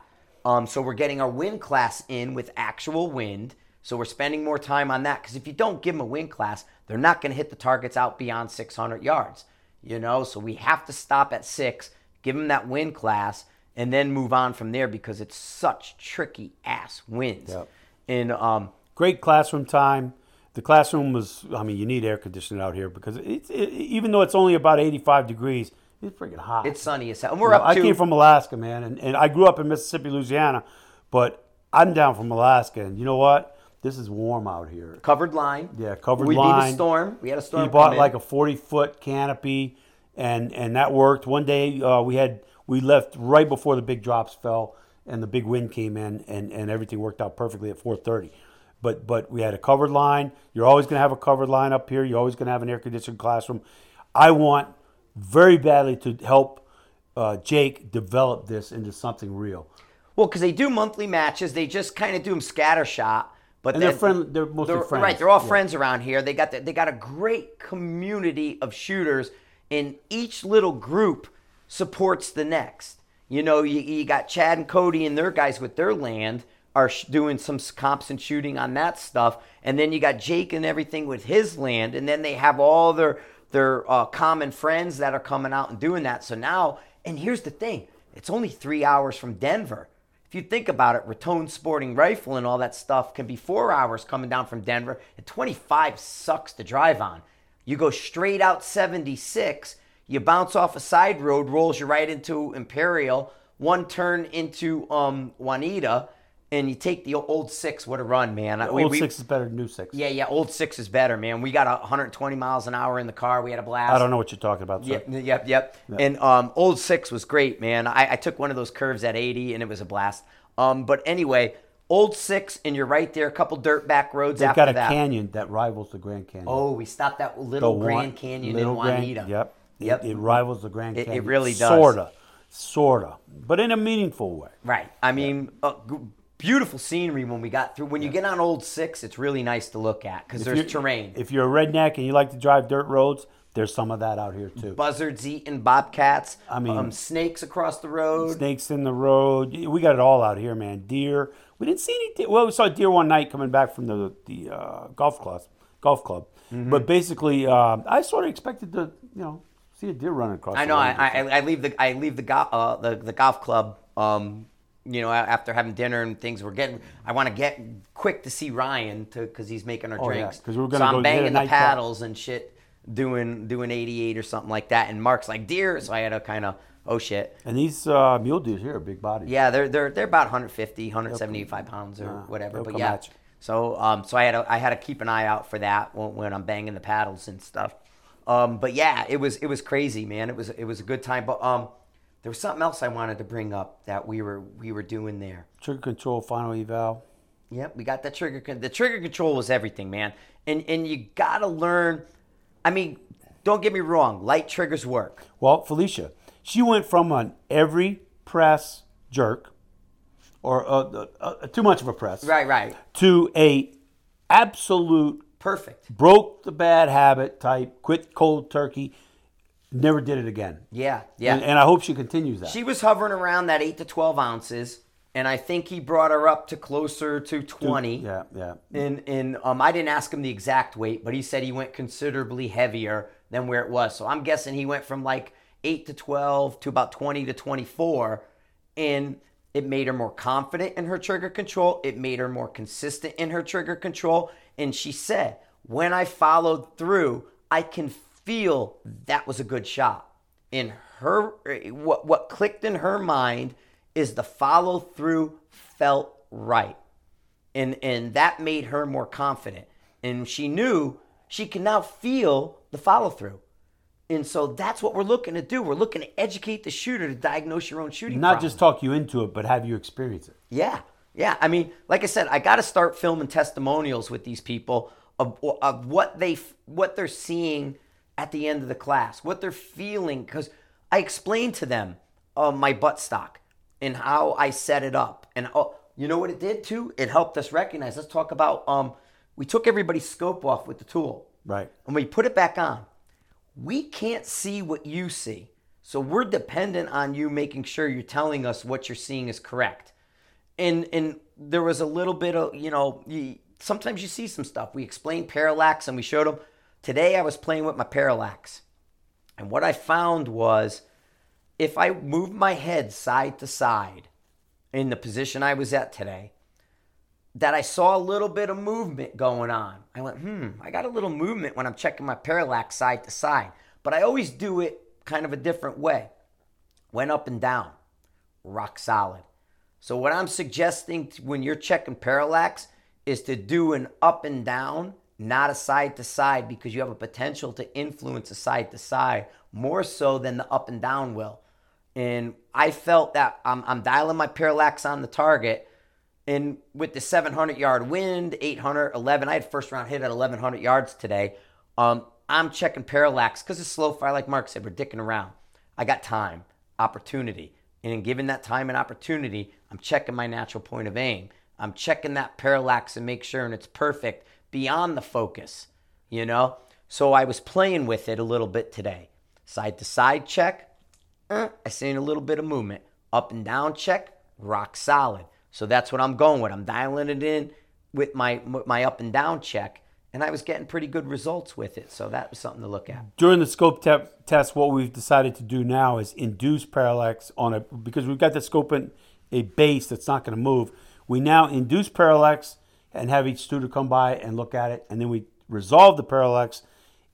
Um, so we're getting our wind class in with actual wind. So we're spending more time on that because if you don't give them a wind class, they're not going to hit the targets out beyond 600 yards. You know, so we have to stop at six, give them that win class, and then move on from there because it's such tricky ass wins. Yep. And um, Great classroom time. The classroom was, I mean, you need air conditioning out here because it's, it, even though it's only about 85 degrees, it's freaking hot. it's sunny as hell. And we're You know, up I came from Alaska, man, and, and I grew up in Mississippi, Louisiana, but I'm down from Alaska, and you know what? This is warm out here. Covered line. Yeah, covered we line. We beat a storm. We had a storm. He bought like a 40 foot canopy, and and that worked. One day uh, we had we left right before the big drops fell, and the big wind came in, and and everything worked out perfectly at 4:30. But but we had a covered line. You're always going to have a covered line up here. You're always going to have an air conditioned classroom. I want very badly to help uh, Jake develop this into something real. Well, because they do monthly matches, they just kind of do them scattershot. But they're friend- they're mostly friends. Right, they're all Yeah. friends around here. They got the, they got a great community of shooters, and each little group supports the next. You know, you, you got Chad and Cody and their guys with their land are sh- doing some comps and shooting on that stuff, and then you got Jake and everything with his land, and then they have all their their uh, common friends that are coming out and doing that. So now, and here's the thing: it's only three hours from Denver. If you think about it, Ratone Sporting Rifle and all that stuff can be four hours coming down from Denver, and 25 sucks to drive on. You go straight out 76, you bounce off a side road, rolls you right into Imperial, one turn into um, Wauneta, and you take the old six. What a run, man! We- Old we- six is better than new six. Yeah, yeah, old six is better, man. We got 120 miles an hour in the car. We had a blast. I don't know what you're talking about. Sir. Yep, yep, yep. And um, Old Six was great, man. I, I took one of those curves at 80, and it was a blast. Um, but anyway, Old Six, and you're right there. A couple dirt back roads They've got a that. canyon that rivals the Grand Canyon. Oh, we stopped that little one- Grand Canyon Little in Grand- Wauneta. Yep. Yep. It, it rivals the Grand It- it really does. Sorta. Sorta. But in a meaningful way. Right. I mean, uh, g- beautiful scenery when we got through. When you get on Old Six, it's really nice to look at because there's terrain. If you're a redneck and you like to drive dirt roads, there's some of that out here too. Buzzards eating bobcats. I mean- um, snakes across the road. Snakes in the road. We got it all out here, man. Deer. We didn't see any deer. Well, we saw deer one night coming back from the the uh, golf club. Golf club. Mm-hmm. But basically, uh, I sort of expected to, you know, see a deer running across. I the know. I. I, I leave the I leave the golf uh, the, the golf club. Um, you know, after having dinner and things, we're getting. I want to get quick to see Ryan to because he's making our Oh, yeah, we're gonna I'm go a banging the paddles and shit, doing doing 88 or something like that. And Marc's like deer, so I had to kind of oh shit. And these uh, mule deer here are big bodies. Yeah, they're they're they're about 150, 175 pounds or Yeah, whatever. But yeah. So um, so I had to, I had to keep an eye out for that when, when I'm banging the paddles and stuff. Um, but yeah, it was it was crazy, man. It was it was a good time. But um, there was something else I wanted to bring up that we were we were doing there. Trigger control, final eval. Yep, we got that trigger. con- The trigger control was everything, man. And and you gotta learn. I mean, don't get me wrong. Light triggers work. Well, Felicia, she went from an every press jerk, or uh, uh, uh, too much of a press, Right, right. to a absolute Perfect. broke the bad habit type, quit cold turkey, never did it again. Yeah, yeah. And, and I hope she continues that. She was hovering around that eight to twelve ounces, and I think he brought her up to closer to twenty. yeah, yeah. And and um, I didn't ask him the exact weight, but he said he went considerably heavier than where it was. So I'm guessing he went from like eight to twelve to about twenty to twenty-four, and it made her more confident in her trigger control. It made her more consistent in her trigger control. And she said, when I followed through, I can feel that was a good shot. In her, what what clicked in her mind is the follow through felt right. And and that made her more confident. And she knew she can now feel the follow through and so that's what we're looking to do. We're looking to educate the shooter to diagnose your own shooting Not problem. just talk you into it, but have you experience it. yeah yeah. I mean like i said i got to start filming testimonials with these people of, of what they what they're seeing at the end of the class what they're feeling. Because i explained to them uh, my butt stock and how i set it up and oh, you know what it did too it helped us recognize let's talk about um we took everybody's scope off with the tool Right. and we put it back on, we can't see what you see. So we're dependent on you making sure you're telling us what you're seeing is correct. And and there was a little bit of you know you, sometimes you see some stuff. We explained parallax and we showed them. Today I was playing with my parallax, and what I found was if I move my head side to side in the position I was at today, that I saw a little bit of movement going on. I went, hmm, I got a little movement when I'm checking my parallax side to side, but I always do it kind of a different way. Went up and down, rock solid. So what I'm suggesting when you're checking parallax is to do an up and down, not a side to side, because you have a potential to influence a side to side more so than the up and down will. And I felt that I'm, I'm dialing my parallax on the target. And with the 700 yard wind, 800, 11, I had first round hit at 1100 yards today. Um, I'm checking parallax because it's slow fire, like Marc said, we're dicking around. I got time, opportunity. And in given that time and opportunity, I'm checking my natural point of aim. I'm checking that parallax and make sure and it's perfect beyond the focus, you know? So I was playing with it a little bit today. Side to side check, eh, I seen a little bit of movement. Up and down check, rock solid. So that's what I'm going with. I'm dialing it in with my with my up and down check, and I was getting pretty good results with it. So that was something to look at. During the scope te- test, what we've decided to do now is induce parallax on a because we've got the scope in a base that's not going to move. We now induce parallax and have each student come by and look at it, and then we resolve the parallax,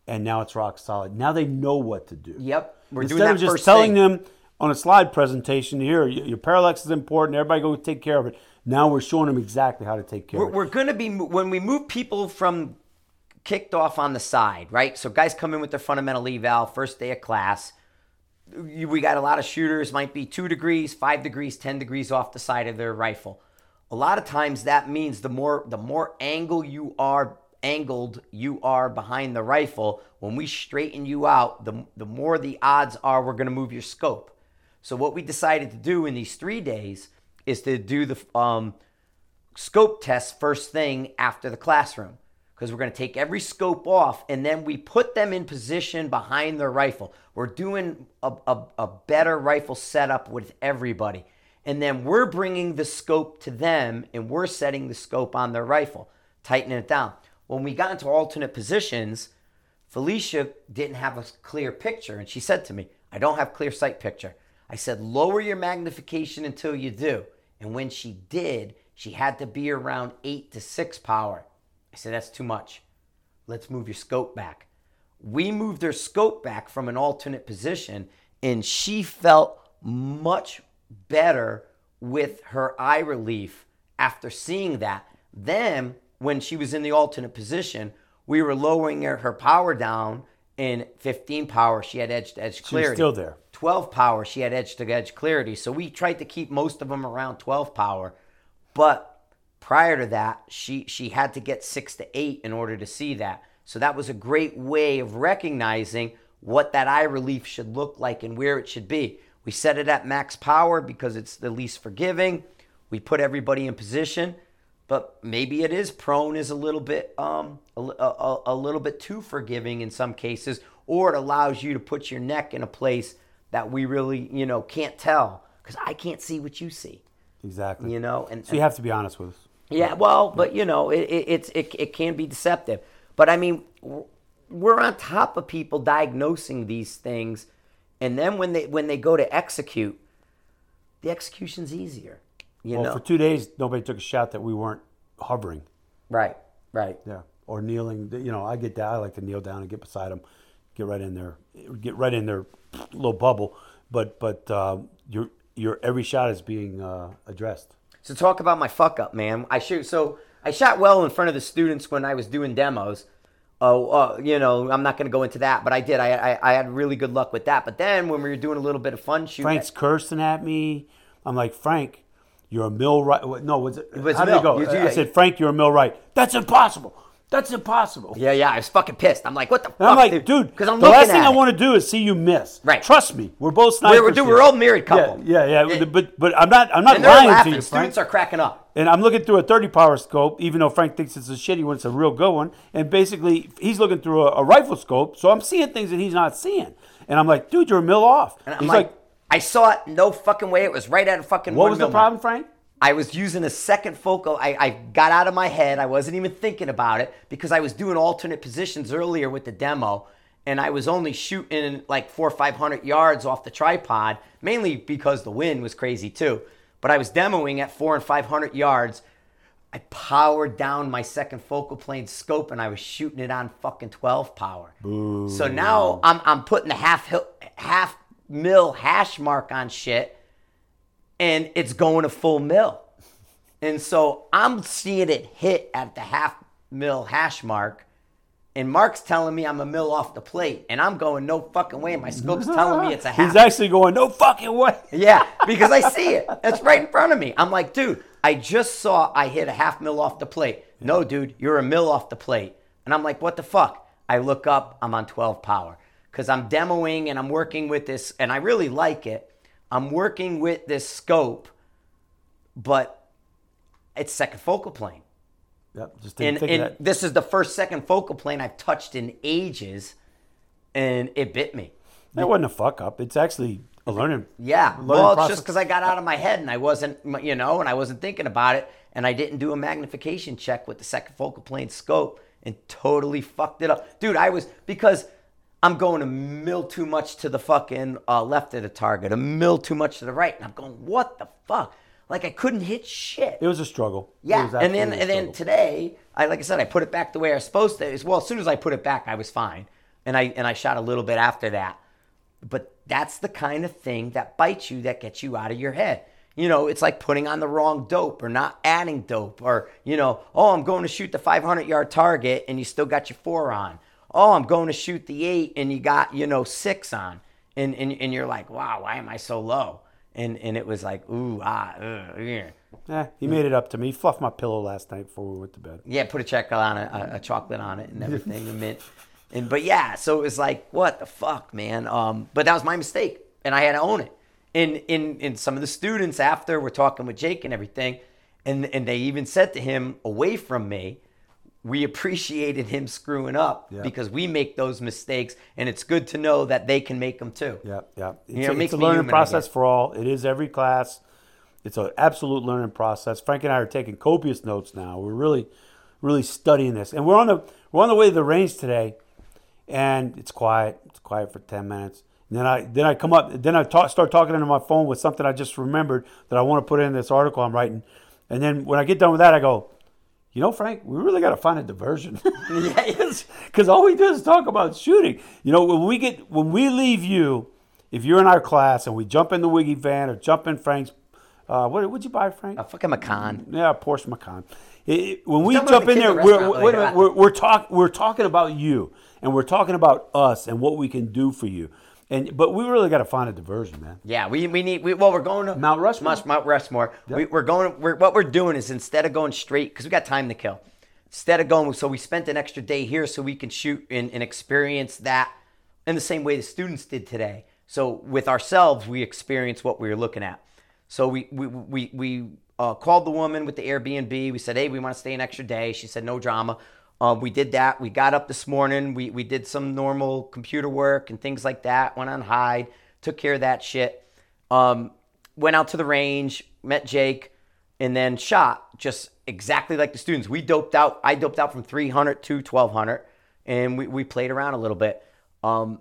and now it's rock solid. Now they know what to do. Yep, we're Instead doing of just telling thing. them on a slide presentation, here your parallax is important. Everybody go take care of it. Now we're showing them exactly how to take care We're, of it. we're going to be when we move people from kicked off on the side, right? So guys come in with their fundamental eval first day of class. We got a lot of shooters, might be two degrees, five degrees, ten degrees off the side of their rifle. A lot of times that means the more the more angle you are angled you are behind the rifle. When we straighten you out, the the more the odds are we're going to move your scope. So what we decided to do in these three days is to do the um, scope test first thing after the classroom because we're going to take every scope off and then we put them in position behind their rifle. We're doing a, a, a better rifle setup with everybody. And then we're bringing the scope to them and we're setting the scope on their rifle, tightening it down. When we got into alternate positions, Felicia didn't have a clear picture. And she said to me, I don't have clear sight picture. I said, lower your magnification until you do. And when she did, she had to be around eight to six power. I said, that's too much. Let's move your scope back. We moved her scope back from an alternate position, and she felt much better with her eye relief after seeing that. Then, when she was in the alternate position, we were lowering her, her power down in 15 power. She had edge to edge clarity. still there. 12 power, she had edge to edge clarity. So we tried to keep most of them around 12 power. But prior to that, she, she had to get six to eight in order to see that. So that was a great way of recognizing what that eye relief should look like and where it should be. We set it at max power because it's the least forgiving. We put everybody in position, but maybe it is prone is a little bit um a, a, a little bit too forgiving in some cases, or it allows you to put your neck in a place that we really you know can't tell because I can't see what you see, Exactly. you know, and So you have to be honest with us. yeah, well, but you know, it, it, it's it, it can be deceptive. But I mean, we're on top of people diagnosing these things, and then when they when they go to execute, the execution's easier. You Well, know, for two days, nobody took a shot that we weren't hovering. right, right. Yeah. Or kneeling. You know, I get down. I like to kneel down and get beside them, get right in there, get right in their little bubble. But but uh, your your every shot is being uh, addressed. So talk about my fuck up, man. I shoot. So I shot well in front of the students when I was doing demos. Oh, uh, you know, I'm not going to go into that, but I did. I, I I had really good luck with that. But then when we were doing a little bit of fun shooting, Frank's cursing at me. I'm like Frank, you're a mil right. No, was it? was how did it go? You- you- I said Frank, you're a mil right. That's impossible. That's impossible. yeah, yeah, I was fucking pissed. I'm like, what the And I'm fuck, like, dude, Because I'm the last thing at I want to do is see you miss. Right. Trust me, we're both snipers. We're, dude, we're all married couple. Yeah, yeah, yeah. And- but but I'm not I'm not lying laughing. to you, Frank. Students are cracking up. And I'm looking through a 30 power scope, even though Frank thinks it's a shitty one, it's a real good one. And basically, he's looking through a, a rifle scope, so I'm seeing things that he's not seeing. And I'm like, dude, you're a mil off. And I'm he's like, like, I saw it, no fucking way. It was right at a fucking. what was the problem, Marc. Frank? I was using a second focal. I, I got out of my head. I wasn't even thinking about it because I was doing alternate positions earlier with the demo, and I was only shooting like four or five hundred yards off the tripod, mainly because the wind was crazy too. But I was demoing at four and five hundred yards. I powered down my second focal plane scope and I was shooting it on fucking 12 power. So now I'm, I'm putting the half half mil hash mark on shit and it's going to full mil. And so I'm seeing it hit at the half mil hash mark. And Marc's telling me I'm a mil off the plate. And I'm going, no fucking way. My scope's telling me it's a half. He's actually going, no fucking way. Yeah, because I see it. It's right in front of me. I'm like, dude, I just saw I hit a half mil off the plate. No, dude, you're a mil off the plate. And I'm like, what the fuck? I look up, I'm on 12 power because I'm demoing and I'm working with this, and I really like it. I'm working with this scope, but it's second focal plane. Yep, just didn't And, and this is the first second focal plane I've touched in ages, and it bit me. That wasn't a fuck up. It's actually a learning. Yeah. learning Well, it's just because I got out of my head and I wasn't, you know, and I wasn't thinking about it, and I didn't do a magnification check with the second focal plane scope and totally fucked it up, dude. I was because I'm going a mil too much to the fucking uh, left of the target, a mil too much to the right, and I'm going, what the fuck? Like I couldn't hit shit. It was a struggle. Yeah, and then and then today, I like I said, I put it back the way I was supposed to. As well, as soon as I put it back, I was fine, and I and I shot a little bit after that. But that's the kind of thing that bites you, that gets you out of your head. You know, it's like putting on the wrong dope or not adding dope, or you know, oh, I'm going to shoot the 500 yard target, and you still got your four on. Oh, I'm going to shoot the eight, and you got you know six on, and and, and you're like, wow, why am I so low? And and it was like, ooh, ah, uh, yeah. Eh, he made it up to me. He fluffed my pillow last night before we went to bed. Yeah, put a chocolate on it, a, a chocolate on it, and everything, a mint. And but yeah, so it was like, what the fuck, man. Um, but that was my mistake, and I had to own it. And in in some of the students after were talking with Jake and everything, and and they even said to him away from me, we appreciated him screwing up Yeah. because we make those mistakes, and it's good to know that they can make them too. Yeah, yeah. It's, You know, a, it's a learning process guess. for all. It is every class. It's an absolute learning process. Frank and I are taking copious notes now. We're really, really studying this, and we're on the we're on the way to the range today, and it's quiet. It's quiet for ten minutes. And then I then I come up. Then I talk, start talking into my phone with something I just remembered that I want to put in this article I'm writing. And then when I get done with that, I go, you know, Frank, we really got to find a diversion. yes, Because all we do is talk about shooting. You know, when we get when we leave you, if you're in our class and we jump in the Wiggy van or jump in Frank's, uh, what would you buy, Frank? A fucking Macan. Yeah, Porsche Macan. It- it- when we jump in there, kid in the we're, a minute, we're, we're, talk, we're talking about you, and we're talking about us and what we can do for you. And but we really got to find a diversion, man. Yeah, we, we need we, well we're going to Mount Rushmore? Mount, Mount Rushmore. We, we're going. We're, what we're doing is instead of going straight because we got time to kill. Instead of going, so we spent an extra day here so we can shoot and, and experience that in the same way the students did today. So with ourselves, we experience what we were looking at. So we we we, we uh, called the woman with the Airbnb. We said, hey, we want to stay an extra day. She said, no drama. Uh, we did that. We got up this morning. We, we did some normal computer work and things like that. Went on hide, took care of that shit. Um, went out to the range, met Jake, and then shot just exactly like the students. We doped out. I doped out from 300 to 1200, and we, we played around a little bit. Um,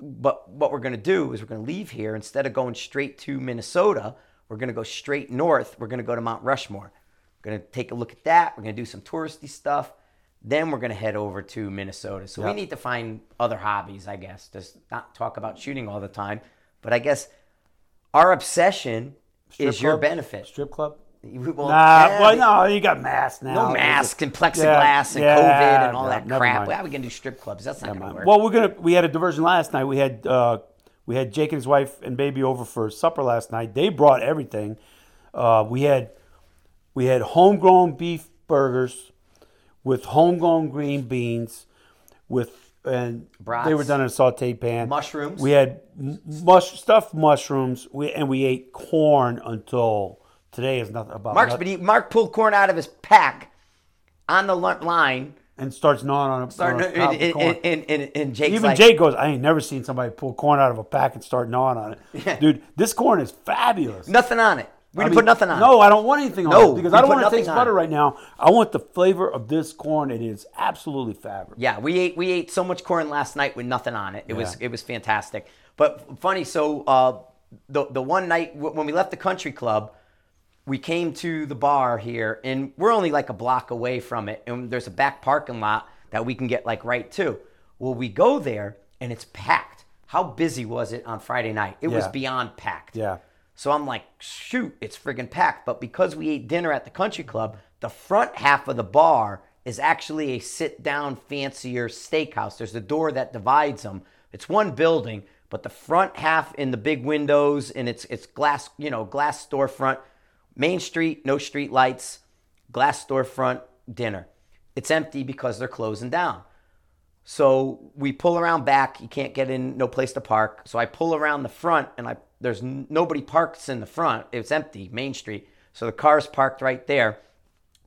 but what we're going to do is we're going to leave here instead of going straight to Minnesota. We're going to go straight north. We're going to go to Mount Rushmore. We're going to take a look at that. We're going to do some touristy stuff. Then we're going to head over to Minnesota. So we need to find other hobbies, I guess. Just not talk about shooting all the time. But I guess our obsession Strip is your benefit. Strip club? We- well, Nah, yeah, well, no, you got masks now. no masks and plexiglass Yeah, and yeah, COVID and all that crap. mind. Well, we gonna do strip clubs. That's not going to work. Well, we're gonna. We had a diversion last night. We had uh, we had Jake and his wife and baby over for supper last night. They brought everything. Uh, we had we had homegrown beef burgers with homegrown green beans with and Brats. they were done in a saute pan. Mushrooms. We had mush stuffed mushrooms. We and we ate corn until today is nothing about Marc's, nothing. but he, Marc pulled corn out of his pack on the line. and starts gnawing on a, Starting, on a and, corn. and, and, and, and Jake's Even like, Jake goes, I ain't never seen somebody pull corn out of a pack and start gnawing on it. Yeah. Dude, this corn is fabulous. nothing on it. We I didn't mean, put nothing on No. I don't want anything No, on it because I don't want to taste butter right now. I want the flavor of this corn. It is absolutely fabulous. Yeah, we ate we ate so much corn last night with nothing on it. It was it was fantastic. But funny, so uh, the the one night when we left the country club, we came to the bar here, and we're only like a block away from it, and there's a back parking lot that we can get like right to. Well, we go there, and it's packed. How busy was it on Friday night? It was beyond packed. Yeah. So I'm like, shoot, it's friggin' packed. But because we ate dinner at the country club, the front half of the bar is actually a sit down, fancier steakhouse. There's a door that divides them. It's one building, but the front half in the big windows and it's it's glass, you know, glass storefront, Main Street, no street lights, glass storefront dinner. It's empty because they're closing down. So we pull around back. You can't get in, no place to park. So I pull around the front, and I there's nobody parks in the front. It's empty, Main Street. So the car's parked right there.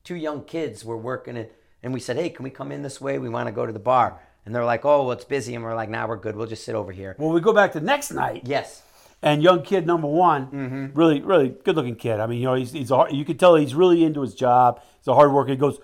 Two young kids were working it, and we said, "Hey, can we come in this way? We want to go to the bar." And they're like, "Oh, well, it's busy." And we're like, "Nah, we're good. We'll just sit over here." Well, we go back to next night. Yes. And young kid number one, Mm-hmm. really, really good looking kid. I mean, you know, he's, he's a, you can tell he's really into his job. He's a hard worker. He goes,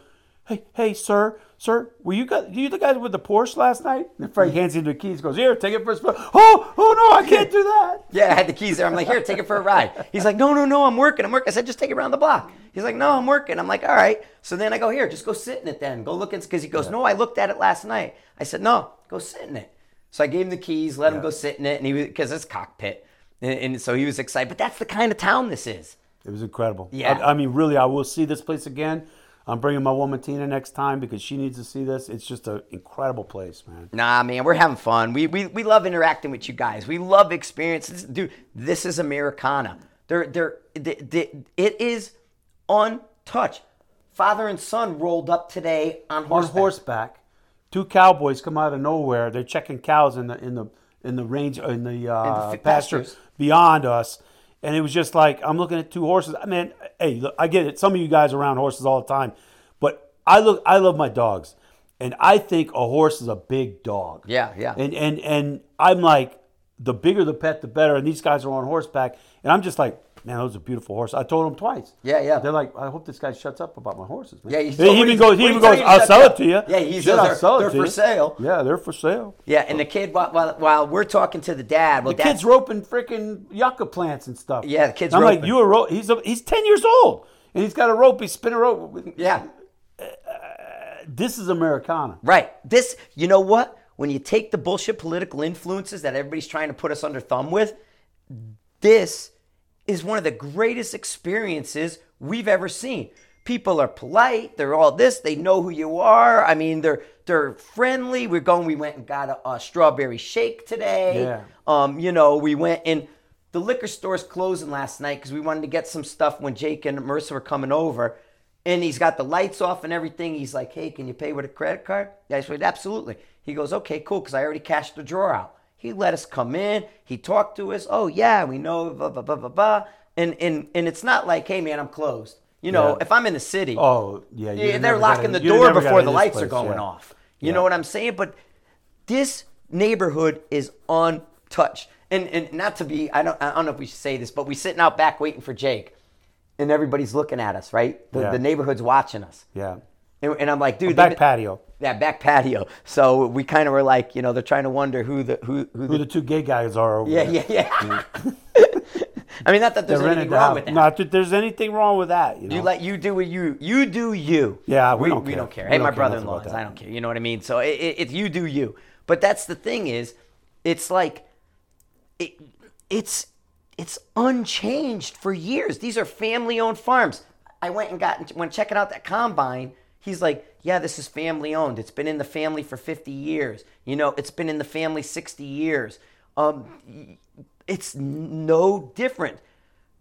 "Hey, hey, sir, sir, were you guys, you the guys with the Porsche last night?" And Frank mm-hmm. hands him the keys. Goes, "Here, take it for a spin." Oh, oh no, I can't do that. Yeah, I had the keys there. I'm like, here, take it for a ride. He's like, no, no, no, I'm working. I'm working. I said, just take it around the block. He's like, no, I'm working. I'm like, all right. So then I go, here, just go sit in it then. Go look in because he goes, no, I looked at it last night. I said, no, go sit in it. So I gave him the keys, let him go sit in it, and he was because it's cockpit, and, and so he was excited. But that's the kind of town this is. It was incredible. Yeah. I, I mean, really, I will see this place again. I'm bringing my woman Tina next time because she needs to see this. It's just an incredible place, man. Nah, man, we're having fun. We, we, we love interacting with you guys. We love experiences. Dude, this is Americana. They're, they're, they, they, it is untouched. Father and son rolled up today on On horseback. horseback, two cowboys come out of nowhere. They're checking cows in the in the in the range in the uh, fi- pasture pastures. beyond us, and it was just like I'm looking at two horses. I mean, hey, look, I get it. Some of you guys around horses all the time, but I look. I love my dogs, and I think a horse is a big dog. Yeah, yeah. And and and I'm like, the bigger the pet, the better. And these guys are on horseback, and I'm just like, man, those are beautiful horses. I told them twice. Yeah, yeah. They're like, I hope this guy shuts up about my horses. Man. Yeah, he's- he even goes. He even goes. I'll sell up." it to you. Yeah, he says they're- sell it they're for sale. Yeah, they're for sale. Yeah, and the kid while, while, while we're talking to the dad, well, The kid's roping freaking yucca plants and stuff. Yeah, the kid's I'm like, you a rope? He's a, he's ten years old, and he's got a rope. He's spinning a rope. yeah, This is Americana. right. This, you know what? When you take the bullshit political influences that everybody's trying to put us under thumb with, this is one of the greatest experiences we've ever seen. People are polite. They're all this. They know who you are. I mean, they're they're friendly. We're going. We went and got a, a strawberry shake today. Yeah. Um, you know, we went and the liquor store's closing last night because we wanted to get some stuff when Jake and Marissa were coming over. And he's got the lights off and everything. He's like, "Hey, can you pay with a credit card?" Yeah, I said, "Absolutely." He goes, "Okay, cool," because I already cashed the drawer out. He let us come in. He talked to us. Oh yeah, we know blah blah blah blah blah. And and and it's not like, "Hey man, I'm closed." You know, Yeah. if I'm in the city, Oh yeah, yeah, they're locking the door before the lights are going yeah. off. You know what I'm saying? But this neighborhood is untouched. And and not to be, I don't I don't know if we should say this, but we sitting out back waiting for Jake, and everybody's looking at us, right? The, Yeah. the neighborhood's watching us, Yeah, and, and I'm like, dude, back patio. Yeah, back patio. So we kind of were like, you know, they're trying to wonder who the who who, Who the, the two gay guys are over yeah there. yeah yeah. I mean, not that there's anything wrong with that. Not that there's anything wrong with that. You know. You let you do what you you do you. Yeah, we we, don't we care. don't care. We hey, don't my brother-in-law I don't care. You know what I mean? So it, it, it's you do you. But that's the thing is, it's like it, it's it's unchanged for years. These are family-owned farms. I went and got when checking out that combine. He's like, yeah, this is family owned. It's been in the family for 50 years. You know, it's been in the family 60 years. Um, it's no different,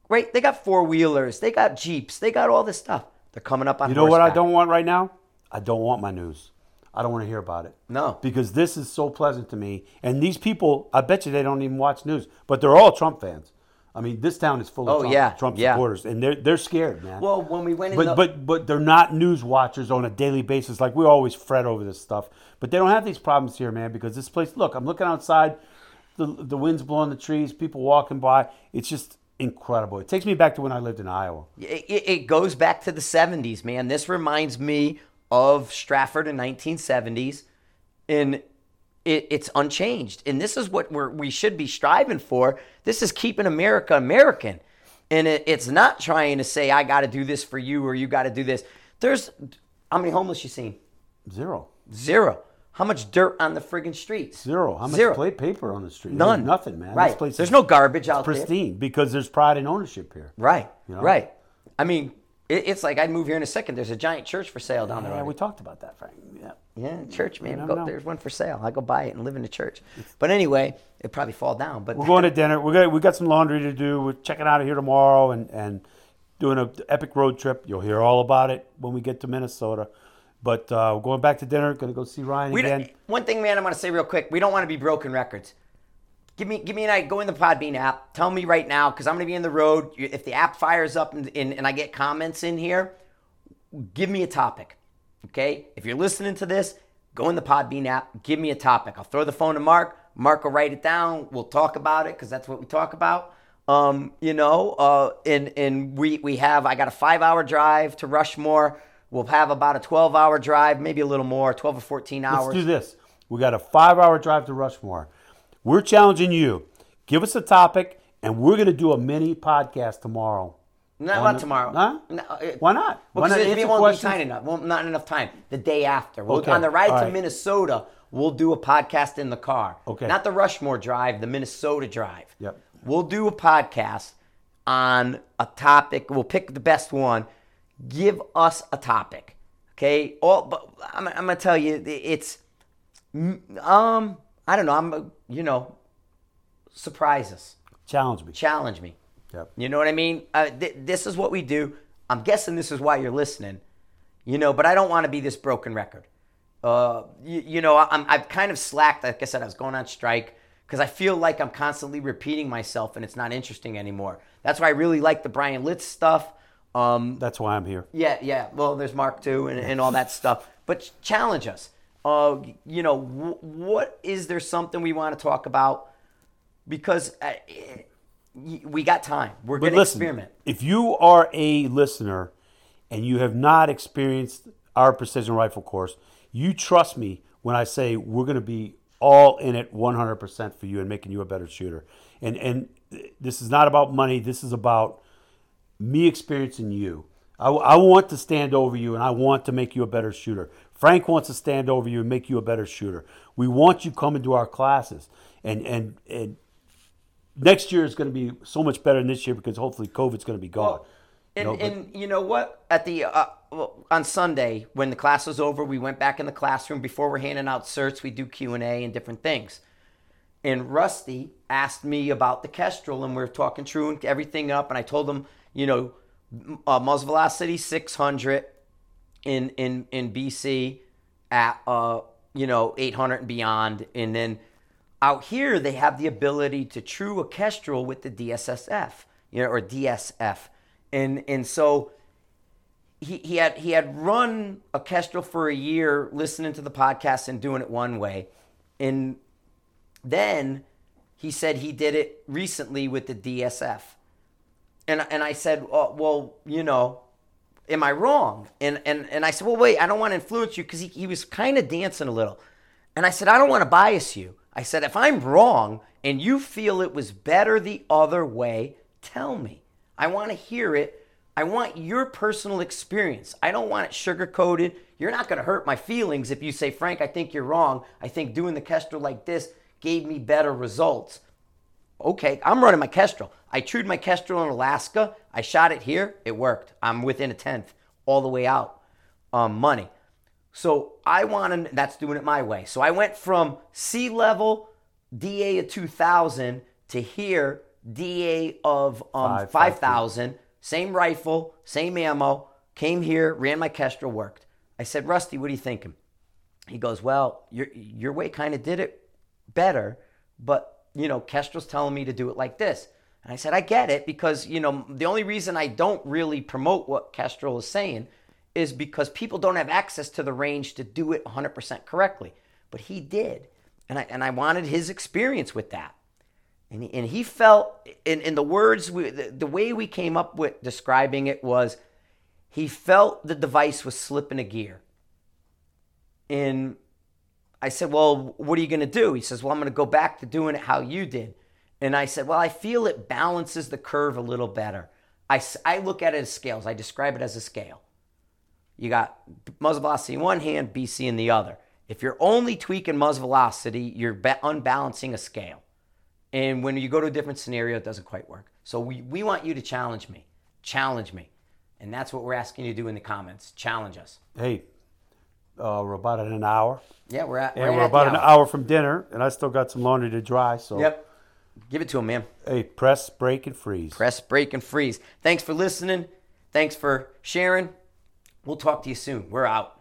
right? They got four wheelers, they got jeeps, they got all this stuff. They're coming up on. You know what I don't want right now? I don't want my news. I don't want to hear about it. No. Because this is so pleasant to me. And these people, I bet you they don't even watch news, but they're all Trump fans. I mean, this town is full of Oh, Trump, yeah, Trump yeah. supporters, and they're they're scared, man. Well, when we went in, but the, but but they're not news watchers on a daily basis. Like we always fret over this stuff, but they don't have these problems here, man. Because this place, look, I'm looking outside, the the wind's blowing the trees, people walking by. It's just incredible. It takes me back to when I lived in Iowa. it, it it goes back to the 70s, man. This reminds me of Stratford in 1970s, and it, it's unchanged. And this is what we're, we should be striving for. This is keeping America American, and it, it's not trying to say I got to do this for you or you got to do this. There's how many homeless you seen? Zero. Zero. How much dirt on the friggin' streets? Zero. How much Zero. plate paper on the street? None. There's nothing, man. Right. There's no garbage out there. pristine because there's pride in ownership here. Right. know? Right. I mean, it, it's like I'd move here in a second. There's a giant church for sale down the Yeah, we talked about that, Frank. Yeah. Yeah, church, man. Go, there's one for sale. I go buy it and live in the church. But anyway, it probably fall down. But We're going to dinner. We got we got some laundry to do. We're checking out of here tomorrow and and doing a epic road trip. You'll hear all about it when we get to Minnesota. But uh, we're going back to dinner. Going to go see Ryan we again. one thing, man, I want to say real quick. We don't want to be broken records. Give me, give me an idea. Go in the Podbean app. Tell me right now because I'm going to be in the road. If the app fires up and, and, and I get comments in here, give me a topic. Okay? If you're listening to this, go in the Podbean app. Give me a topic. I'll throw the phone to Marc. Marc will write it down. We'll talk about it because that's what we talk about. Um, you know, uh, and and we we have. I got a five hour drive to Rushmore. We'll have about a 12 hour drive, maybe a little more, 12 or 14 hours. Let's do this. We got a five hour drive to Rushmore. We're challenging you. Give us a topic, and we're going to do a mini podcast tomorrow. No, On not the- tomorrow. Huh? No, it- Why not? Well, not because it answer won't questions? be time enough. Well, not enough time. The day after. We'll, Okay, On the ride all to right. Minnesota, we'll do a podcast in the car. Okay. Not the Rushmore drive, the Minnesota drive. Yep. We'll do a podcast on a topic. We'll pick the best one. Give us a topic. Okay. All, but I'm, I'm gonna tell you, it's um, I don't know. I'm, you know, surprise us, Challenge me. challenge me. Yep. You know what I mean? Uh, th- this is what we do. I'm guessing this is why you're listening. You know, but I don't want to be this broken record. Uh, you, you know, I'm, I've kind of slacked. Like I said, I was going on strike because I feel like I'm constantly repeating myself and it's not interesting anymore. That's why I really like the Bryan Litz stuff. Um, That's why I'm here. yeah, yeah. Well, there's Marc too, and, and all that stuff. But ch- challenge us. Uh, you know, w- what is there something we want to talk about? Because uh, eh, we got time. We're going to experiment. if you are a listener and you have not experienced our precision rifle course, you trust me when I say we're going to be all in it 100% for you and making you a better shooter. And and this is not about money. This is about me experiencing you. I, I want to stand over you and I want to make you a better shooter. Frank wants to stand over you and make you a better shooter. We want you coming to our classes. And and and next year is going to be so much better than this year because hopefully COVID's going to be gone. Well, and, You know, but- and you know what? At the uh, on Sunday when the class was over, we went back in the classroom. Before we're handing out certs, we do Q and A and different things. And Rusty asked me about the Kestrel, and we are talking true and everything up. And I told him, you know, uh, muzzle velocity 600 in in in BC at uh you know 800 and beyond, and then out here they have the ability to true a Kestrel with the DSSF, you know, or DSF, and and so he, he had he had run a Kestrel for a year, listening to the podcast and doing it one way, and then he said he did it recently with the DSF, and and I said, oh, well, you know, am I wrong? And and and I said, well, wait, I don't want to influence you because he, he was kind of dancing a little, and I said, I don't want to bias you. I said, if I'm wrong and you feel it was better the other way, tell me. I want to hear it. I want your personal experience. I don't want it sugar coated. You're not going to hurt my feelings if you say, Frank, I think you're wrong. I think doing the Kestrel like this gave me better results. Okay, I'm running my Kestrel. I trued my Kestrel in Alaska. I shot it here. It worked. I'm within a tenth all the way out. Um, money. So I want to, that's doing it my way. So I went from sea level DA of 2000 to here DA of um, Five, 5000. Same rifle, same ammo. Came here, ran my Kestrel, worked. I said, Rusty, what are you thinking? He goes, Well, your, your way kind of did it better, but, you know, Kestrel's telling me to do it like this. And I said, I get it because, you know, the only reason I don't really promote what Kestrel is saying is because people don't have access to the range to do it 100% correctly. But he did. And I, and I wanted his experience with that. And he, and he felt, in, in the words, we, the, the way we came up with describing it was he felt the device was slipping a gear. And I said, Well, what are you going to do? He says, Well, I'm going to go back to doing it how you did. And I said, Well, I feel it balances the curve a little better. I, I look at it as scales, I describe it as a scale. You got muzzle velocity in one hand, BC in the other. If you're only tweaking muzzle velocity, you're ba- unbalancing a scale. And when you go to a different scenario, it doesn't quite work. So we, we want you to challenge me. Challenge me. And that's what we're asking you to do in the comments. Challenge us. Hey, uh, we're about at an hour, Yeah, we're at. and right we're at about an hour. hour from dinner, and I still got some laundry to dry. So, Yep. Give it to him, man. hey, press, break, and freeze. Press, break, and freeze. Thanks for listening. Thanks for sharing. We'll talk to you soon. We're out.